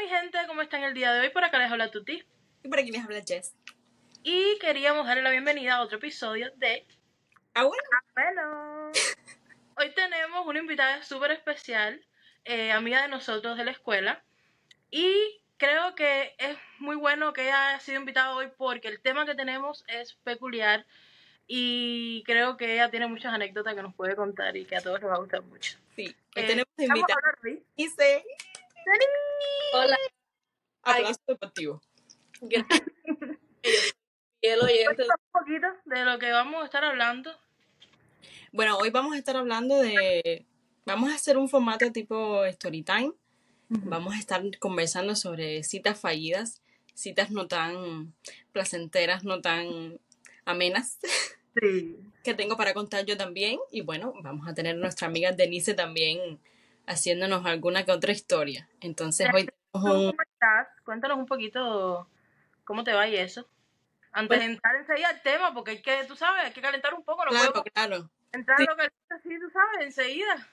mi gente, ¿cómo están el día de hoy? Por acá les habla Tuti. Y por aquí les habla Jess. Y queríamos darle la bienvenida a otro episodio de bueno. Bueno. Hoy tenemos una invitada súper especial, eh, amiga de nosotros de la escuela. Y creo que es muy bueno que ella haya sido invitada hoy porque el tema que tenemos es peculiar. Y creo que ella tiene muchas anécdotas que nos puede contar y que a todos les va a gustar mucho. Sí. Hoy Eh, tenemos invitada. Dice. Hola, Aplauso deportivo. fiel oyente. un poquito de lo que vamos a estar hablando. Bueno, hoy vamos a estar hablando de. Vamos a hacer un formato tipo story time. Vamos a estar conversando sobre citas fallidas, citas no tan placenteras, no tan amenas Sí. que tengo para contar yo también. Y bueno, vamos a tener nuestra amiga Denise también haciéndonos alguna que otra historia. Entonces hoy. ¿Cómo estás? Cuéntanos un poquito cómo te va y eso. Antes de entrar enseguida al tema, porque hay que, tú sabes, hay que calentar un poco, no Claro, podemos claro. entrar Sí. a lo que así, tú sabes, enseguida.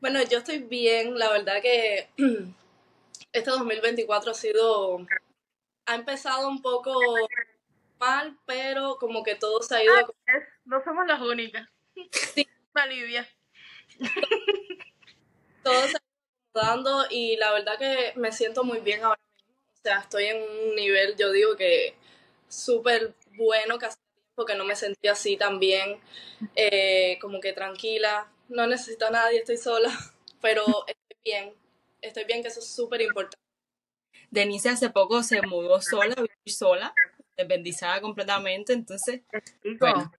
Bueno, yo estoy bien. La verdad que este 2024 ha sido. Ha empezado un poco mal, pero como que todo se ha ido. Es- no somos las únicas. Sí. Olivia. Todo se ha acomodando y la verdad que me siento muy bien ahora mismo. O sea, estoy en un nivel, yo digo que súper bueno, que hace tiempo que no me sentía así tan bien, eh, como que tranquila. No necesito a nadie, estoy sola, pero estoy bien. Estoy bien, que eso es súper importante. Denise hace poco se mudó sola, vivir sola, independizada completamente, entonces Bueno.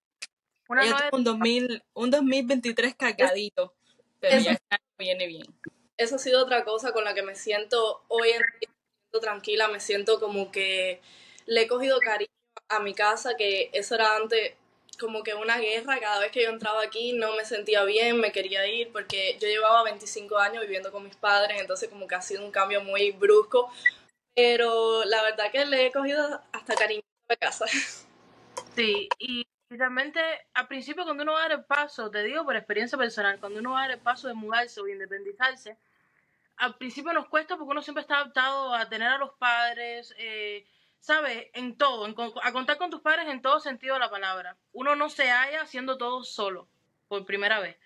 una ella tuvo un, 2000, un 2023 cargadito, pero Eso- ya año viene bien. Eso ha sido otra cosa con la que me siento hoy en día, tranquila, me siento como que le he cogido cariño a mi casa, que eso era antes como que una guerra, cada vez que yo entraba aquí no me sentía bien, me quería ir, porque yo llevaba 25 años viviendo con mis padres, entonces como que ha sido un cambio muy brusco, pero la verdad que le he cogido hasta cariño a casa. Sí, y realmente al principio cuando uno va a dar el paso, te digo por experiencia personal, cuando uno va a dar el paso de mudarse o independizarse, al principio nos cuesta porque uno siempre está adaptado a tener a los padres, eh, ¿sabes? En todo, en a contar con tus padres en todo sentido de la palabra. Uno no se halla haciendo todo solo, por primera vez.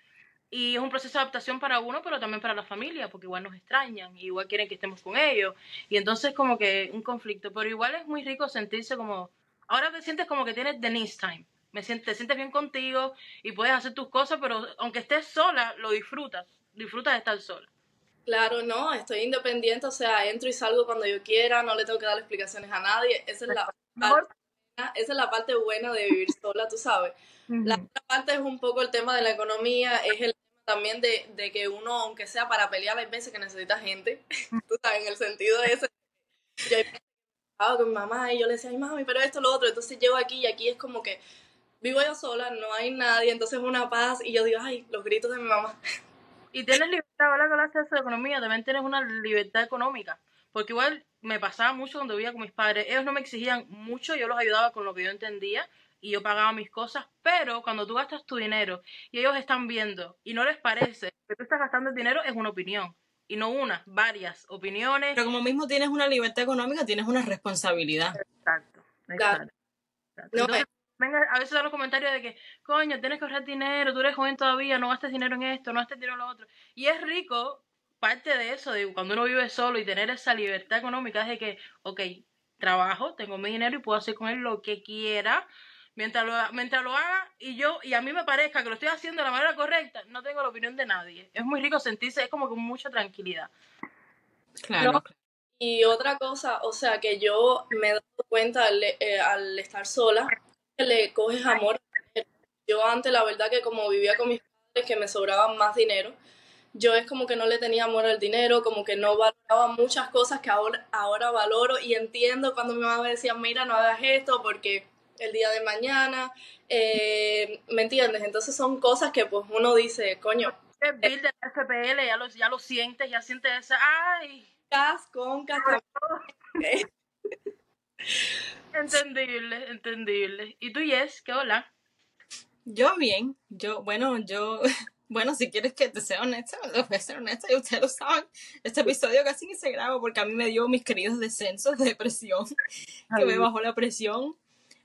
Y es un proceso de adaptación para uno, pero también para la familia, porque igual nos extrañan, igual quieren que estemos con ellos. Y entonces como que un conflicto, pero igual es muy rico sentirse como... Ahora te sientes como que tienes Denise time. Me sientes, te sientes bien contigo y puedes hacer tus cosas, pero aunque estés sola, lo disfrutas. Disfrutas de estar sola. Claro, no, estoy independiente, o sea, entro y salgo cuando yo quiera, no le tengo que dar explicaciones a nadie, esa es la Mejor. esa es la parte buena de vivir sola, tú sabes. La otra parte es un poco el tema de la economía, es el tema también de, de que uno, aunque sea para pelear, hay veces que necesita gente, tú sabes, en el sentido de ese. Yo hablaba con mi mamá y yo le decía, ay mami, pero esto, lo otro, entonces llego aquí y aquí es como que vivo yo sola, no hay nadie, entonces es una paz y yo digo, ay, los gritos de mi mamá. Y tienes libertad, ahora que hablaste de eso de economía, también tienes una libertad económica. Porque igual me pasaba mucho cuando vivía con mis padres. Ellos no me exigían mucho, yo los ayudaba con lo que yo entendía y yo pagaba mis cosas. Pero cuando tú gastas tu dinero y ellos están viendo y no les parece que tú estás gastando el dinero, es una opinión. Y no una, varias opiniones. Pero como mismo tienes una libertad económica, tienes una responsabilidad. Exacto, exacto. exacto. No, Entonces, venga, a veces dan los comentarios de que, coño, tienes que ahorrar dinero, tú eres joven todavía, no gastes dinero en esto, no gastes dinero en lo otro. Y es rico, parte de eso, de cuando uno vive solo y tener esa libertad económica, es de que, ok, trabajo, tengo mi dinero y puedo hacer con él lo que quiera. Mientras lo, mientras lo haga y yo, y a mí me parezca que lo estoy haciendo de la manera correcta, no tengo la opinión de nadie. Es muy rico sentirse, es como con mucha tranquilidad. Claro. No. Y otra cosa, o sea, que yo me he dado cuenta al, eh, al estar sola, que le coges amor. Yo antes, la verdad que como vivía con mis padres, que me sobraban más dinero, yo es como que no le tenía amor al dinero, como que no valoraba muchas cosas que ahora, ahora valoro y entiendo cuando mi mamá me decía, mira, no hagas esto porque el día de mañana, eh, ¿me entiendes? Entonces son cosas que pues uno dice, coño, El bill del FPL, ya lo, ya lo sientes, ya sientes esa, ay, cas con cas también. entendible, entendible. ¿Y tú, Yes? ¿Qué hola? Yo bien, yo, bueno, yo Bueno, si quieres que te sea honesta, lo voy a ser honesta y ustedes lo saben. Este episodio casi ni se graba porque a mí me dio mis queridos descensos de depresión, que me bajó la presión,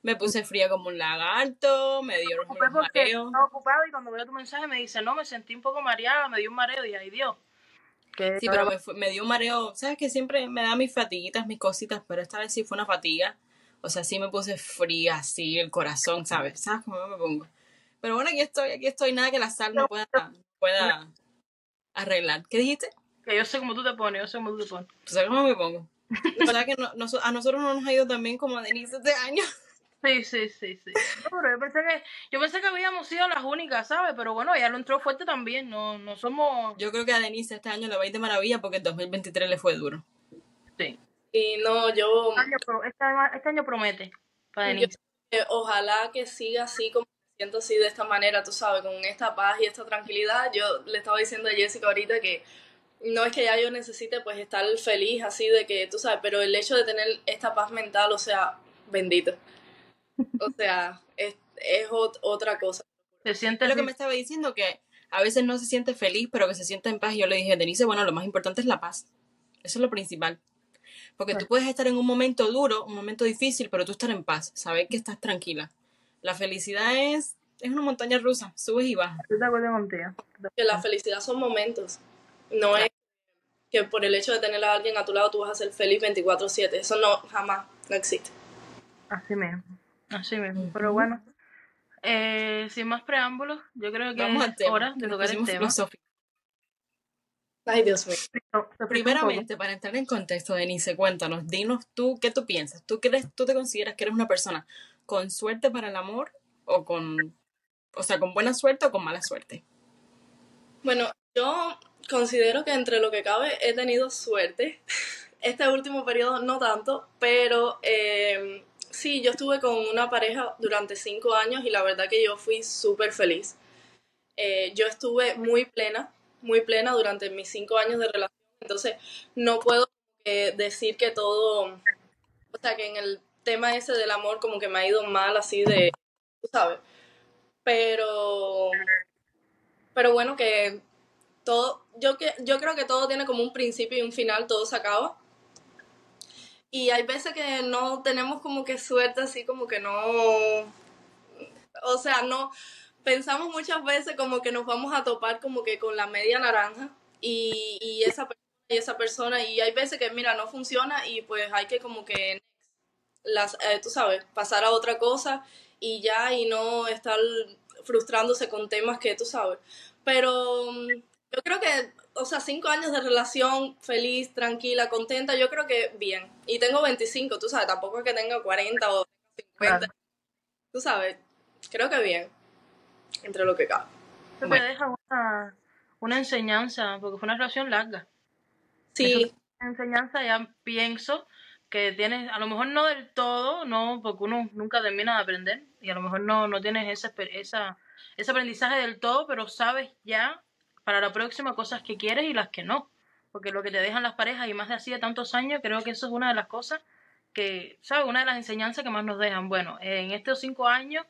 me puse fría como un lagarto, me dio porque mareos. estaba ocupado y cuando veo tu mensaje me dice, no, me sentí un poco mareada, me dio un mareo y ay Dios. Sí, pero me, fue- me dio un mareo, sabes que siempre me da mis fatiguitas, mis cositas, pero esta vez sí fue una fatiga. O sea, sí me puse fría, así, el corazón, ¿sabes? ¿Sabes cómo me pongo? Pero bueno, aquí estoy, aquí estoy, nada que la sal no pueda, pueda arreglar. ¿Qué dijiste? que yo sé cómo tú te pones, yo sé cómo tú te pones. ¿Tú sabes cómo me pongo? O sea que no- noso- a nosotros no nos ha ido tan bien como a Denise este año. Sí, sí, sí, sí. No, pero yo pensé que, yo pensé que habíamos sido las únicas, ¿sabes? Pero bueno, ella lo entró fuerte también, no, no somos... Yo creo que a Denise este año le va a ir de maravilla porque el 2023 le fue duro. Sí. Y no, yo, Este año, este año- este año promete para yo Denise. eh, ojalá que siga así como me siento así de esta manera, tú sabes, con esta paz y esta tranquilidad. Yo le estaba diciendo a Jessica ahorita que no es que ya yo necesite pues estar feliz así de que, tú sabes, pero el hecho de tener esta paz mental, o sea, bendito. O sea, es, es ot- otra cosa. Se siente lo que me estaba diciendo, que a veces no se siente feliz, pero que se siente en paz. Y yo le dije, Denise, bueno, lo más importante es la paz. Eso es lo principal. Porque tú puedes estar en un momento duro, un momento difícil, pero tú estar en paz, saber que estás tranquila. La felicidad es, es una montaña rusa, subes y bajas. Estoy de acuerdo contigo. Que la felicidad son momentos. No es que por el hecho de tener a alguien a tu lado tú vas a ser feliz 24/7. Eso no, jamás, no existe. Así mismo, así mismo. Pero bueno, eh, sin más preámbulos, yo creo que Vamos es tema. hora de tocar el tema. Ay, Dios mío. Poco. Primeramente, para entrar en contexto, Denise, cuéntanos, dinos tú, ¿qué tú piensas? ¿Tú crees, tú te consideras que eres una persona con suerte para el amor o con, o sea, con buena suerte o con mala suerte? Bueno, yo considero que entre lo que cabe he tenido suerte. Este último periodo no tanto, pero eh, sí, yo estuve con una pareja durante cinco años y la verdad que yo fui súper feliz. Eh, yo estuve muy plena, muy plena durante mis cinco años de relación, entonces no puedo eh, decir que todo, o sea, que en el tema ese del amor como que me ha ido mal así de, tú sabes, pero, pero bueno que todo, yo, que, yo creo que todo tiene como un principio y un final, todo se acaba. Y hay veces que no tenemos como que suerte, así como que no, o sea, no, pensamos muchas veces como que nos vamos a topar como que con la media naranja y, y esa persona y esa persona y hay veces que mira no funciona y pues hay que como que las eh, tú sabes pasar a otra cosa y ya y no estar frustrándose con temas que tú sabes. Pero mm, yo creo que o sea cinco años de relación feliz tranquila contenta yo creo que bien y tengo 25 tú sabes tampoco es que tenga 40 o 50 Claro. tú sabes creo que bien entre lo que cabe Esto Bueno. te deja una, una enseñanza, porque fue una relación larga. sí Una enseñanza ya pienso que tienes, a lo mejor no del todo, no, porque uno nunca termina de aprender y a lo mejor no, no tienes esa, esa, ese aprendizaje del todo, pero sabes ya para la próxima cosas que quieres y las que no. Porque lo que te dejan las parejas y más de así de tantos años, creo que eso es una de las cosas que, ¿sabes? Una de las enseñanzas que más nos dejan. Bueno, en estos cinco años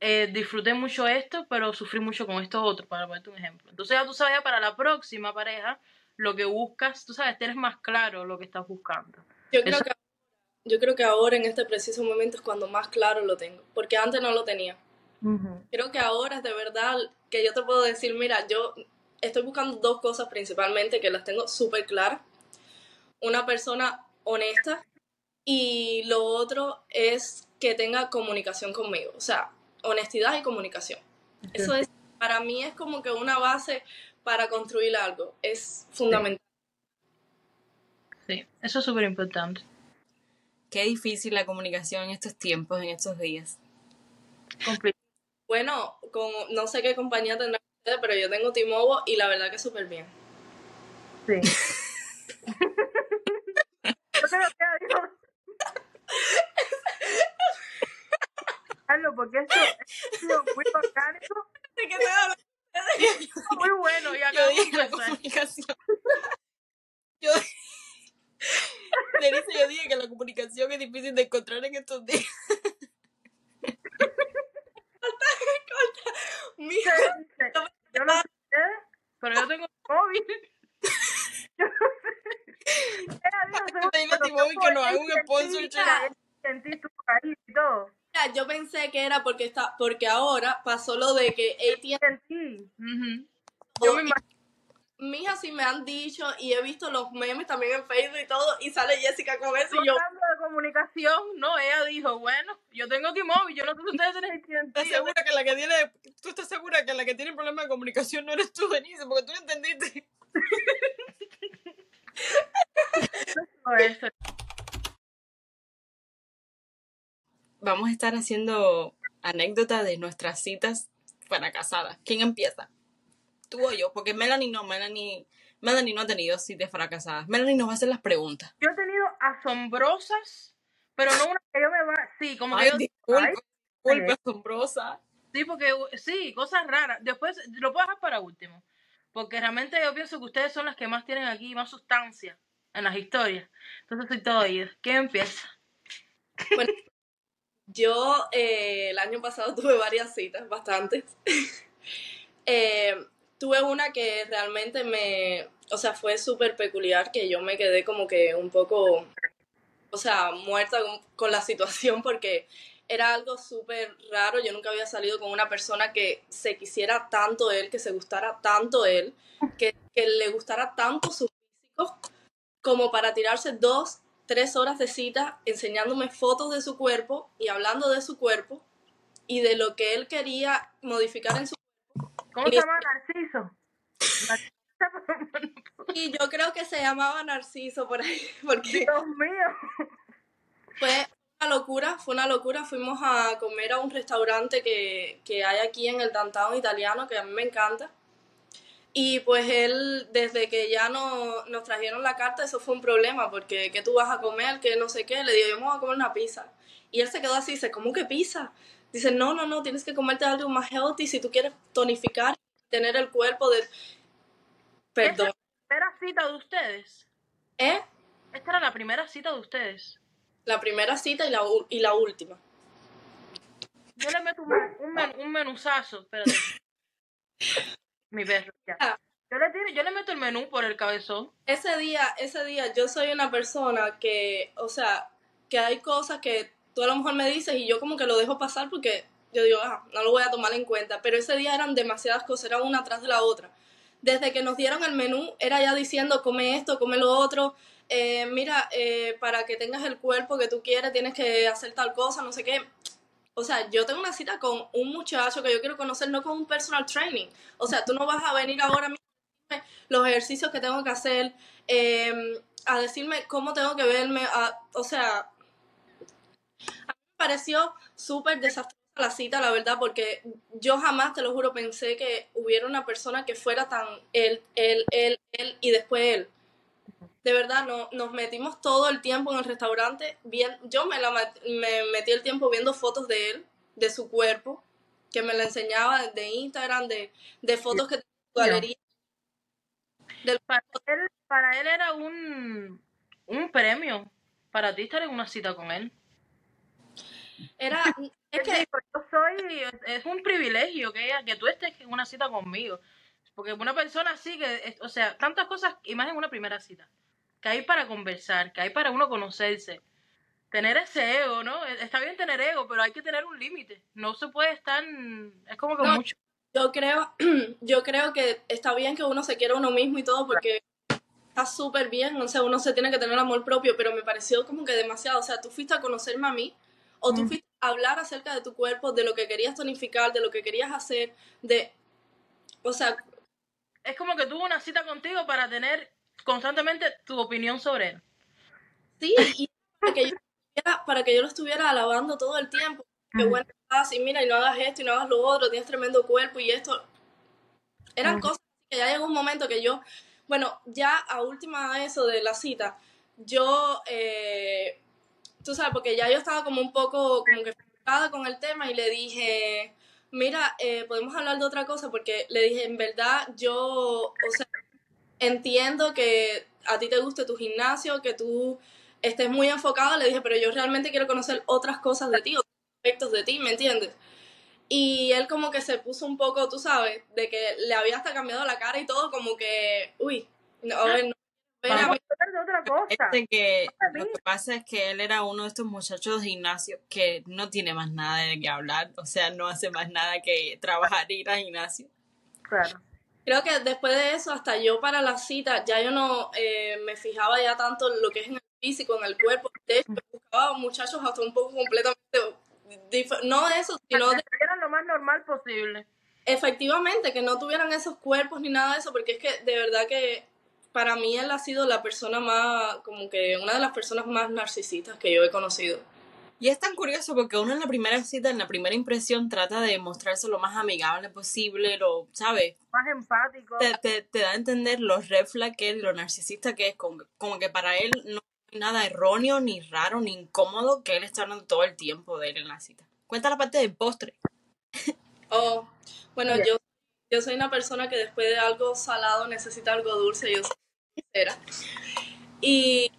eh, disfruté mucho esto, pero sufrí mucho con esto otro, para ponerte un ejemplo. Entonces ya tú sabes ya para la próxima pareja lo que buscas, tú sabes, tienes más claro lo que estás buscando. Yo creo, Eso- que, yo creo que ahora en este preciso momento es cuando más claro lo tengo, porque antes no lo tenía. Creo que ahora es de verdad que yo te puedo decir, mira, yo estoy buscando dos cosas principalmente que las tengo súper claras. Una persona honesta y lo otro es que tenga comunicación conmigo, o sea, honestidad y comunicación. Eso es, para mí es como que una base para construir algo, es fundamental. Sí, eso es súper importante. Qué difícil la comunicación en estos tiempos, en estos días. Bueno, con, no sé qué compañía tendrá pero yo tengo T-Mobile y la verdad que súper bien. Sí. Yo creo que adiós. Carlos, porque esto ha sido muy orgánico, ¿De qué te muy bueno y Yo acabamos dije la comunicación. Yo, Denise, yo dije que la comunicación es difícil de encontrar en estos días. Mira, Yo no sé T-Mobile. Yo no sé. Ella dijo, seguro Dile a que nos haga un y todo. Mira, yo pensé que era porque está, porque ahora pasó lo de que AT&T. Yo me imagino. Mija sí me han dicho y he visto los memes también en Facebook y todo y sale Jessica con eso y yo de comunicación, no, ella dijo, bueno, yo tengo T-Mobile, yo no sé si ustedes tienen ¿Estás AT&T. segura que la que tiene, tú estás segura que la que tiene problema de comunicación no eres tú, Denise? Porque tú no entendiste. Vamos a estar haciendo anécdota de nuestras citas fracasadas. ¿Quién empieza? Tú o yo, porque Melanie no, Melanie, Melanie no ha tenido citas fracasadas. Melanie nos va a hacer las preguntas. Yo he tenido asombrosas, pero no una que yo me va, sí, como que yo, disculpa, ay, disculpa, asombrosa. sí, porque sí, cosas raras. Después lo puedo dejar para último, porque realmente yo pienso que ustedes son las que más tienen aquí más sustancia en las historias. Entonces estoy todo oído. ¿Quién empieza? Bueno, yo eh, el año pasado tuve varias citas, bastantes. Eh, tuve una que realmente me, o sea, fue súper peculiar, que yo me quedé como que un poco, o sea, muerta con, la situación porque era algo súper raro. Yo nunca había salido con una persona que se quisiera tanto él, que se gustara tanto él, que, que le gustara tanto su físico, como para tirarse dos, tres horas de cita enseñándome fotos de su cuerpo y hablando de su cuerpo y de lo que él quería modificar en su ¿Cómo se llama Narciso? Y yo creo que se llamaba Narciso por ahí, porque Dios mío. fue una locura, fue una locura. Fuimos a comer a un restaurante que, que hay aquí en el downtown italiano, que a mí me encanta. Y pues él, desde que ya no, nos trajeron la carta, eso fue un problema, porque ¿qué tú vas a comer? que no sé qué? Le digo, yo me voy a comer una pizza. Y él se quedó así, dice, ¿cómo que pizza? Dice, no, no, no, tienes que comerte algo más healthy si tú quieres tonificar, tener el cuerpo de... Perdón. ¿Primera cita de ustedes? ¿Eh? Esta era la primera cita de ustedes. La primera cita y la, y la última. Yo le meto un, un, men- un menuzazo. Espérate. Mi perro, ya. Ah. Yo le, tiro- yo le meto el menú por el cabezón. Ese día, ese día yo soy una persona que, o sea, que hay cosas que tú a lo mejor me dices y yo como que lo dejo pasar porque yo digo, ah, no lo voy a tomar en cuenta. Pero ese día eran demasiadas cosas, era una tras de la otra. Desde que nos dieron el menú, era ya diciendo, come esto, come lo otro. eh, mira, eh, para que tengas el cuerpo que tú quieres, tienes que hacer tal cosa, no sé qué. O sea, yo tengo una cita con un muchacho que yo quiero conocer, no con un personal training. O sea, tú no vas a venir ahora mismo los ejercicios que tengo que hacer, eh, a decirme cómo tengo que verme. a- o sea, a mí me pareció súper desastrosa la cita, la verdad, porque yo jamás, te lo juro, pensé que hubiera una persona que fuera tan él, él, él, él y después él. De verdad, no, nos metimos todo el tiempo en el restaurante. Bien, yo me, la, me metí el tiempo viendo fotos de él, de su cuerpo, que me la enseñaba de Instagram, de, de fotos que tenía en su galería. Del, Para él, para él era un, un premio. Para ti estar en una cita con él. Era, es que yo soy, es, un privilegio que, que tú estés en una cita conmigo. Porque una persona así que, o sea, tantas cosas, en una primera cita, que hay para conversar, que hay para uno conocerse. Tener ese ego, ¿no? E, Está bien tener ego, pero hay que tener un límite. No se puede estar, es como que No. mucho. yo creo, yo creo que está bien que uno se quiera a uno mismo y todo porque está súper bien, o sea, uno se tiene que tener amor propio, pero me pareció como que demasiado, o sea, tú fuiste a conocerme a mí o tú Mm. fuiste a hablar acerca de tu cuerpo, de lo que querías tonificar, de lo que querías hacer, de, o sea, Es como que tuvo una cita contigo para tener constantemente tu opinión sobre él. sí, y para que yo, para que yo lo estuviera alabando todo el tiempo, que bueno estás, y mira, y no hagas esto y no hagas lo otro, tienes tremendo cuerpo y esto, eran cosas que ya llegó un momento que yo, bueno, ya a última de eso de la cita, yo, eh, tú sabes, porque ya yo estaba como un poco, como que con el tema y le dije, mira, eh, podemos hablar de otra cosa, porque le dije, en verdad, yo, o sea, entiendo que a ti te guste tu gimnasio, que tú estés muy enfocado, le dije, pero yo realmente quiero conocer otras cosas de ti, otros aspectos de ti, ¿me entiendes? Y él como que se puso un poco, tú sabes, de que le había hasta cambiado la cara y todo, como que, uy, a ver, no. Vamos a hablar de otra cosa. Este que lo que pasa es que él era uno de estos muchachos de gimnasio que no tiene más nada de qué hablar, o sea, no hace más nada que trabajar y ir al gimnasio. Claro. Creo que después de eso, hasta yo para la cita, ya yo no eh, me fijaba ya tanto en lo que es en el físico, en el cuerpo. De hecho, buscaba muchachos hasta un poco completamente, no eso, sino Que de- vieran lo más normal posible. efectivamente que no tuvieran esos cuerpos ni nada de eso, porque es que de verdad que para mí él ha sido la persona más, como que una de las personas más narcisistas que yo he conocido. Y es tan curioso porque uno en la primera cita, en la primera impresión, trata de mostrarse lo más amigable posible, lo, ¿sabes? Más empático. Te, te, te da a entender lo red flag que es, lo narcisista que es, como, como que para él no hay nada erróneo, ni raro, ni incómodo que él está hablando todo el tiempo de él en la cita. Cuenta la parte del postre. Oh, bueno, yo, yo soy una persona que después de algo salado necesita algo dulce, yo soy sincera. Y,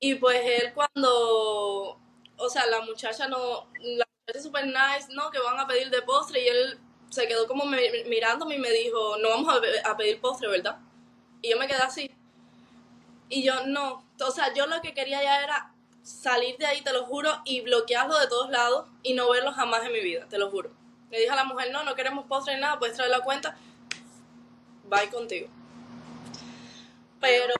y pues él cuando, o sea, la muchacha no, la muchacha super nice, no, que van a pedir de postre y él se quedó como me- mirándome y me dijo, no vamos a pedir postre, ¿verdad? Y yo me quedé así. Y yo no, o sea, yo lo que quería ya era salir de ahí, te lo juro, y bloquearlo de todos lados y no verlo jamás en mi vida, te lo juro. Le dije a la mujer, no, no queremos postre ni nada, puedes traer la cuenta, bye contigo. Pero,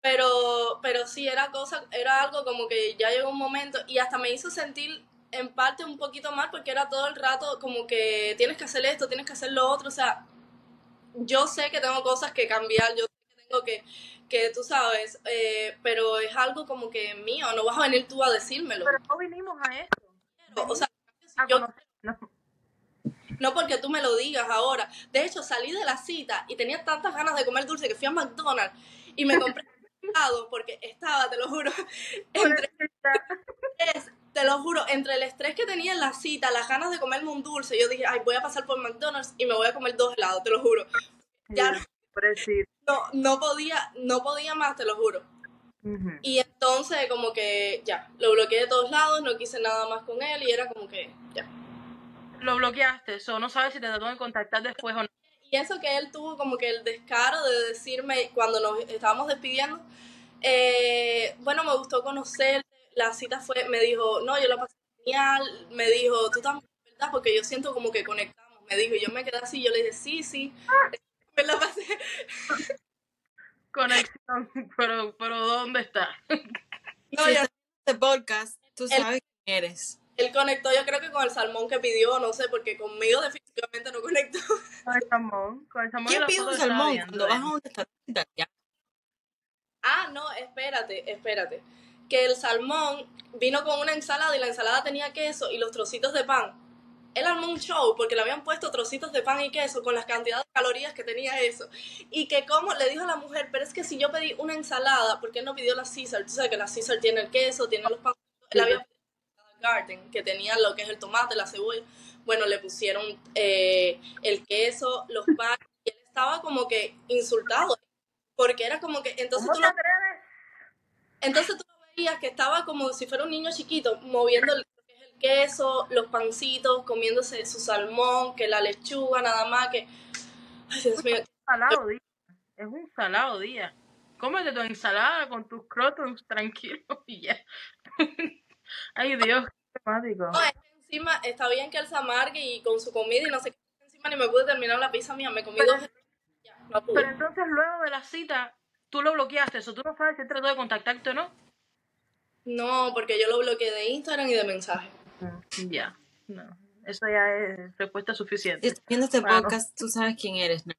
pero, pero sí, era cosa, era algo como que ya llegó un momento y hasta me hizo sentir en parte un poquito mal porque era todo el rato como que tienes que hacer esto, tienes que hacer lo otro, o sea, yo sé que tengo cosas que cambiar, yo sé que tengo que, que tú sabes, eh, pero es algo como que mío, no vas a venir tú a decírmelo. Pero no vinimos a esto. O sea, A yo conocernos. No porque tú me lo digas ahora. De hecho, salí de la cita y tenía tantas ganas de comer dulce que fui a McDonald's y me compré un helado porque estaba, te lo juro, entre te lo juro, entre el estrés que tenía en la cita, las ganas de comerme un dulce, yo dije, ay, voy a pasar por McDonald's y me voy a comer dos helados, te lo juro. Ya no, no podía, no podía más, te lo juro. Y entonces como que ya, lo bloqueé de todos lados, no quise nada más con él y era como que ya. Lo bloqueaste, eso no sabes si te trató de contactar después o no. Y eso que él tuvo como que el descaro de decirme cuando nos estábamos despidiendo, eh, bueno, me gustó conocerte, la cita fue, me dijo, no, yo la pasé genial, me dijo, tú también, ¿verdad? Porque yo siento como que conectamos, me dijo, y yo me quedé así, yo le dije, sí, sí, me la pasé. Conexión, pero, pero ¿dónde está? No, si ya- estás en este podcast, tú El- sabes quién eres. Él conectó yo creo que con el salmón que pidió, no sé, porque conmigo definitivamente no conectó. Con el salmón. Con el salmón ¿Quién pide un salmón cuando vas a un restaurante italiano? Ah, no, espérate, espérate. Que el salmón vino con una ensalada y la ensalada tenía queso y los trocitos de pan. Él armó un show porque le habían puesto trocitos de pan y queso con las cantidades de calorías que tenía eso. Y que como le dijo a la mujer, pero es que si yo pedí una ensalada, porque él no pidió la Caesar? Tú sabes que la Caesar tiene el queso, tiene los pancitos. Él había pedido la Garden, que tenía lo que es el tomate, la cebolla. Bueno, le pusieron eh, el queso, los panes. Y él estaba como que insultado. Porque era como que, entonces ¿Cómo tú lo entonces tú lo veías que estaba como si fuera un niño chiquito, moviendo el, es el queso, los pancitos, comiéndose su salmón, que la lechuga, nada más, que... Ay, Dios mío. salado día. Es un salado día. Cómete tu ensalada con tus crotons tranquilo y ya. Ay, Dios, temático. No, es que encima está bien que él se amargue y con su comida y no sé qué. Encima ni me pude terminar la pizza mía, me comí Pero- dos. Ya, no pude. Pero entonces luego de la cita, tú lo bloqueaste, eso tú no sabes si él trató de contactarte o no. No, porque yo lo bloqueé de Instagram y de mensaje. Ya, no. Eso ya es respuesta Si suficiente. estás viendo este Bueno. podcast, tú sabes quién eres. ¿no?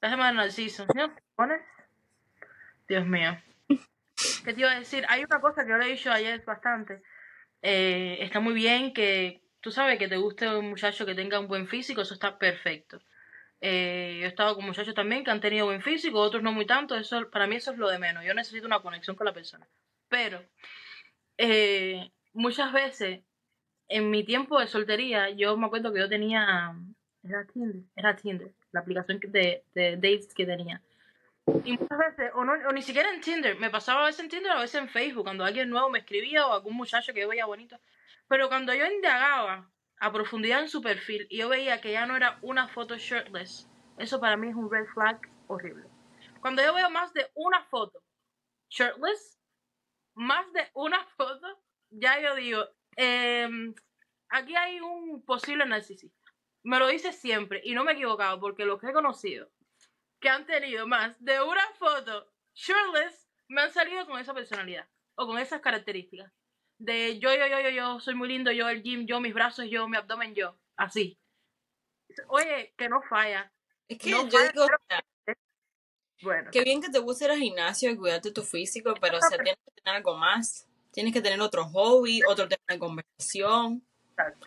Déjame ver Narciso. ¿No? ¿Pones? Dios mío. ¿Qué te iba a decir? Hay una cosa que yo le he dicho ayer bastante. Eh, está muy bien que tú sabes que te guste un muchacho que tenga un buen físico, eso está perfecto. Eh, yo he estado con muchachos también que han tenido buen físico, otros no muy tanto. Eso, para mí eso es lo de menos. Yo necesito una conexión con la persona. Pero eh, muchas veces en mi tiempo de soltería, yo me acuerdo que yo tenía. Era Tinder, era Tinder, la aplicación de, de dates que tenía. Y muchas veces, o, no, o ni siquiera en Tinder, me pasaba a veces en Tinder, a veces en Facebook, cuando alguien nuevo me escribía o algún muchacho que yo veía bonito. Pero cuando yo indagaba a profundidad en su perfil y yo veía que ya no era una foto shirtless, eso para mí es un red flag horrible. Cuando yo veo más de una foto shirtless, más de una foto, ya yo digo, em, aquí hay un posible narcisista. Me lo dice siempre y no me he equivocado porque los que he conocido que han tenido más de una foto shirtless me han salido con esa personalidad o con esas características. De yo, yo, yo, yo, yo, soy muy lindo, yo, el gym, yo, mis brazos, yo, mi abdomen, yo. Así. Oye, que no falla. Es que No yo falla, digo, pero- Bueno, qué bien que te guste ir al gimnasio y cuidarte tu físico, pero o sea, tienes que tener algo más. Tienes que tener otro hobby, otro tema de conversación, exacto.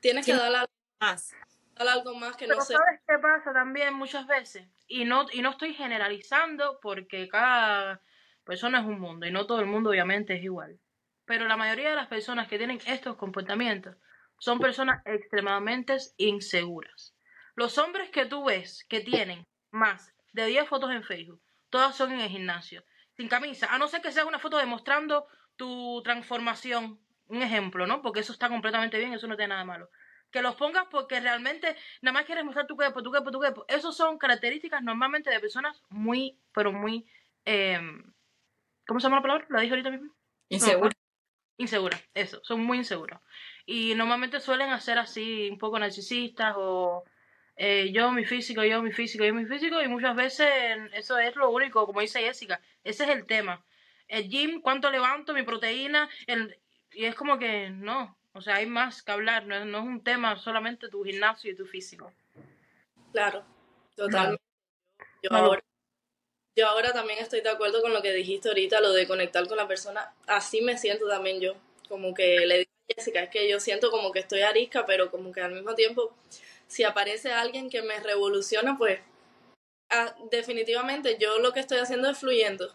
Tienes que darle, algo- más. Darle algo más que no Pero sé. ¿sabes qué pasa también muchas veces? Y no, y no estoy generalizando porque cada persona es un mundo y no todo el mundo obviamente es igual. Pero la mayoría de las personas que tienen estos comportamientos son personas extremadamente inseguras. Los hombres que tú ves que tienen más de 10 fotos en Facebook, todas son en el gimnasio, sin camisa, a no ser que sea una foto demostrando tu transformación, un ejemplo, ¿no? Porque eso está completamente bien, eso no tiene nada de malo que los pongas porque realmente nada más quieres mostrar tu cuerpo, tu cuerpo, tu cuerpo. Esas son características normalmente de personas muy, pero muy, eh, ¿cómo se llama la palabra? ¿La dije ahorita mismo? Inseguro. Inseguras, eso, son muy inseguros. Y normalmente suelen hacer así un poco narcisistas o eh, yo mi físico, yo mi físico, yo mi físico y muchas veces eso es lo único, como dice Jessica, ese es el tema. El gym, cuánto levanto, mi proteína, el, y es como que no, o sea, hay más que hablar, no es, no es un tema solamente tu gimnasio y tu físico. Claro, totalmente. Yo, ahora, yo ahora también estoy de acuerdo con lo que dijiste ahorita, lo de conectar con la persona. Así me siento también yo. Como que le digo a Jessica, es que yo siento como que estoy arisca, pero como que al mismo tiempo, si aparece alguien que me revoluciona, pues ah, definitivamente yo lo que estoy haciendo es fluyendo.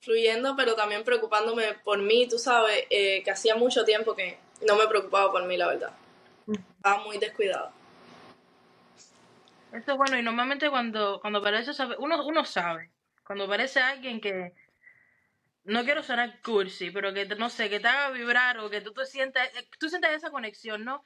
Fluyendo, pero también preocupándome por mí, tú sabes, eh, que hacía mucho tiempo que no me preocupaba por mí, la verdad. Estaba muy descuidada. Esto es bueno, y normalmente cuando, cuando aparece, uno, uno sabe, cuando aparece alguien que, no quiero sonar cursi, pero que, no sé, que te haga vibrar o que tú te sientas, eh, tú sientas esa conexión, ¿no?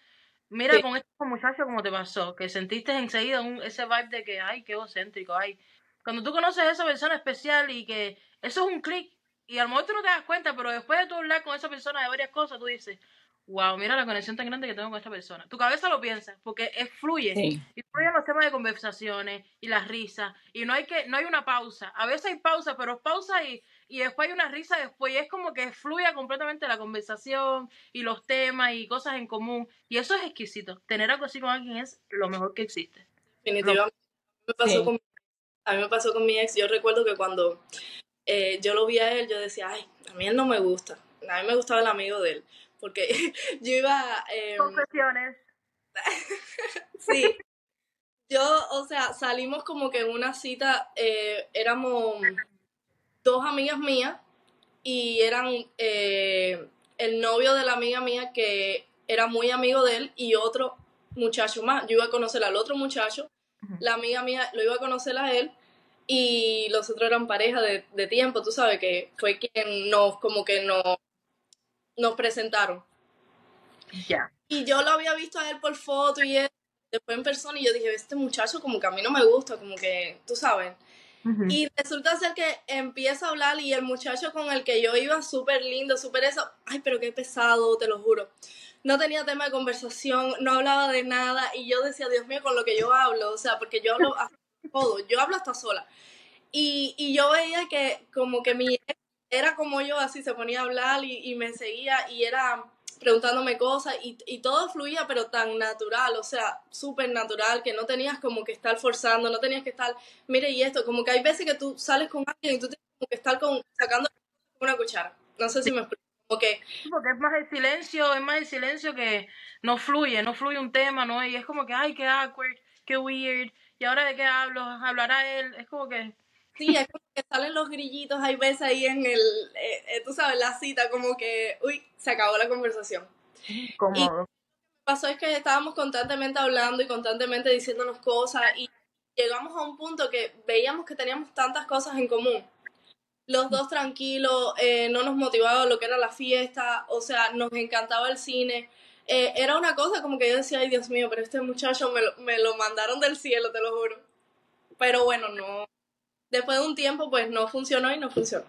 Mira Sí. con este muchacho como te pasó, que sentiste enseguida un, ese vibe de que, ay, qué egocéntrico, ay. Cuando tú conoces a esa persona especial y que eso es un clic, y a lo mejor tú no te das cuenta, pero después de tú hablar con esa persona de varias cosas, tú dices, wow, mira la conexión tan grande que tengo con esta persona. Tu cabeza lo piensa, porque es, fluye. Sí. Y fluyen los temas de conversaciones y las risas. Y no hay que, no hay una pausa. A veces hay pausa, pero es pausa y, y después hay una risa después. Y es como que fluye completamente la conversación y los temas y cosas en común. Y eso es exquisito. Tener algo así con alguien es lo mejor que existe. Definitivamente. Me pasó Sí. con, a mí me pasó con mi ex. Yo recuerdo que cuando eh, yo lo vi a él, yo decía, ay, a mí él no me gusta. A mí me gustaba el amigo de él. Porque yo iba... eh, Confesiones. sí. Yo, o sea, salimos como que en una cita, eh, éramos dos amigas mías y eran eh, el novio de la amiga mía que era muy amigo de él y otro muchacho más. Yo iba a conocer al otro muchacho, la amiga mía lo iba a conocer a él y los otros eran pareja de, de tiempo, tú sabes que fue quien nos, como que nos, nos presentaron. Ya. Y yo lo había visto a él por foto y él, después en persona y yo dije, este muchacho como que a mí no me gusta, como que, tú sabes. Y resulta ser que empieza a hablar y el muchacho con el que yo iba, súper lindo, súper eso, ay, pero qué pesado, te lo juro. No tenía tema de conversación, no hablaba de nada y yo decía, Dios mío, con lo que yo hablo, o sea, porque yo hablo hasta todo, yo hablo hasta sola. Y, y yo veía que como que mi ex era como yo, así se ponía a hablar y, y me seguía y era preguntándome cosas y, y todo fluía, pero tan natural, o sea, súper natural, que no tenías como que estar forzando, no tenías que estar, mire, y esto, como que hay veces que tú sales con alguien y tú tienes como que estar con, sacando una cuchara. No sé si me explico. Sí, Porque es más el silencio, es más el silencio que no fluye, no fluye un tema, ¿no? Y es como que, ay, qué awkward, qué weird. ¿Y ahora de qué hablo? ¿Hablará él? Es como que, sí, es como que salen los grillitos, hay veces ahí en el, eh, eh, tú sabes, la cita, como que, uy, se acabó la conversación. cómodo. pasó es que estábamos constantemente hablando y constantemente diciéndonos cosas y llegamos a un punto que veíamos que teníamos tantas cosas en común. Los dos tranquilos, eh, no nos motivaba lo que era la fiesta, o sea, nos encantaba el cine, eh, era una cosa como que yo decía, ay Dios mío, pero este muchacho me lo, me lo mandaron del cielo, te lo juro. Pero bueno, no. Después de un tiempo, pues no funcionó y no funcionó.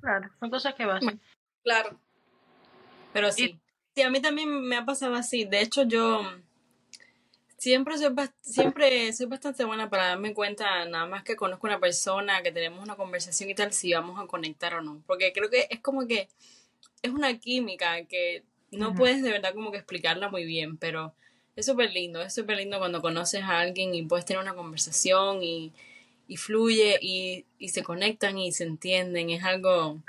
Claro, son cosas que pasan. Claro. Pero sí. Sí, a mí también me ha pasado así. De hecho, yo siempre soy, siempre soy bastante buena para darme cuenta, nada más que conozco una persona, que tenemos una conversación y tal, si vamos a conectar o no. Porque creo que es como que es una química que no puedes de verdad como que explicarla muy bien, pero es súper lindo, es súper lindo cuando conoces a alguien y puedes tener una conversación y, y fluye y, y se conectan y se entienden. Es algo,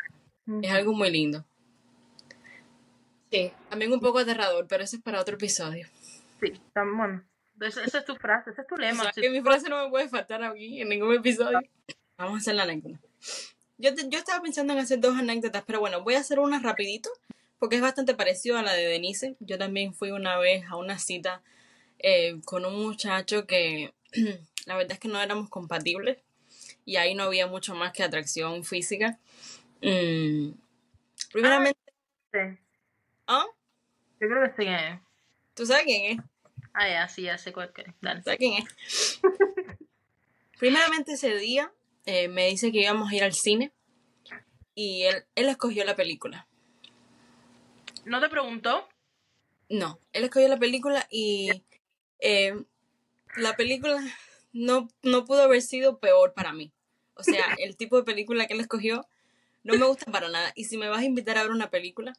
es algo muy lindo. Sí. También un poco aterrador, pero eso es para otro episodio. Sí, tan bueno. Esa, esa es tu frase, ese es tu O lema. sea, Sí. que mi frase no me puede faltar aquí en ningún episodio. Vamos a hacer la anécdota. Yo, te- yo estaba pensando en hacer dos anécdotas, pero bueno, voy a hacer una rapidito, porque es bastante parecido a la de Denise. Yo también fui una vez a una cita eh, con un muchacho que la verdad es que no éramos compatibles y ahí no había mucho más que atracción física. Mm, primeramente, Sí. ¿ah? Yo creo que sí. que- ¿tú sabes quién es? Ah, ya, sí, ya sé cuál es. Dale. ¿Sabes quién es? Primeramente ese día eh, me dice que íbamos a ir al cine y él, él escogió la película. ¿No te preguntó? No, él escogió la película y eh, la película no, no pudo haber sido peor para mí. O sea, el tipo de película que él escogió no me gusta para nada. Y si me vas a invitar a ver una película,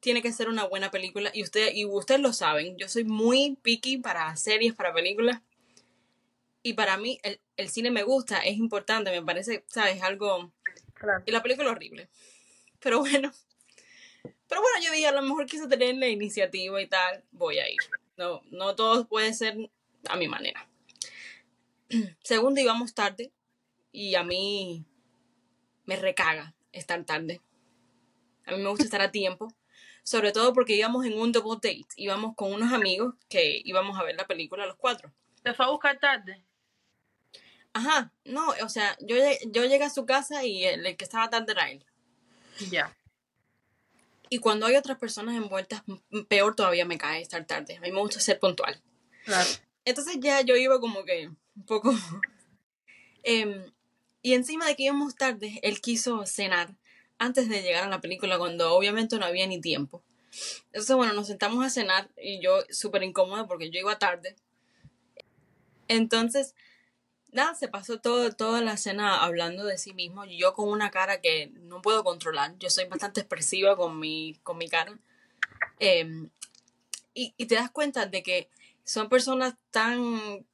tiene que ser una buena película. Y ustedes, y ustedes lo saben, yo soy muy picky para series, para películas. Y para mí el, el cine me gusta, es importante, me parece, ¿sabes? Algo... Claro. Y la película horrible. Pero bueno. Pero bueno, yo dije, a lo mejor quise tener la iniciativa y tal, voy a ir. No, no todo puede ser a mi manera. Segundo, íbamos tarde y a mí me recaga estar tarde. A mí me gusta estar a tiempo, sobre todo porque íbamos en un double date. Íbamos con unos amigos que íbamos a ver la película los cuatro. ¿Te fue a buscar tarde? Ajá, no, o sea, yo, yo llegué a su casa y el, el que estaba tarde era él. Ya. Y cuando hay otras personas envueltas, peor todavía me cae estar tarde. A mí me gusta ser puntual. Claro. Entonces ya yo iba como que un poco... Em, y encima de que íbamos tarde, él quiso cenar antes de llegar a la película, cuando obviamente no había ni tiempo. Entonces, bueno, nos sentamos a cenar y yo súper incómoda porque yo iba tarde. Entonces, nada, se pasó todo, toda la cena hablando de sí mismo. Yo con una cara que no puedo controlar. Yo soy bastante expresiva con mi, con mi cara. Em, y, y te das cuenta de que son personas tan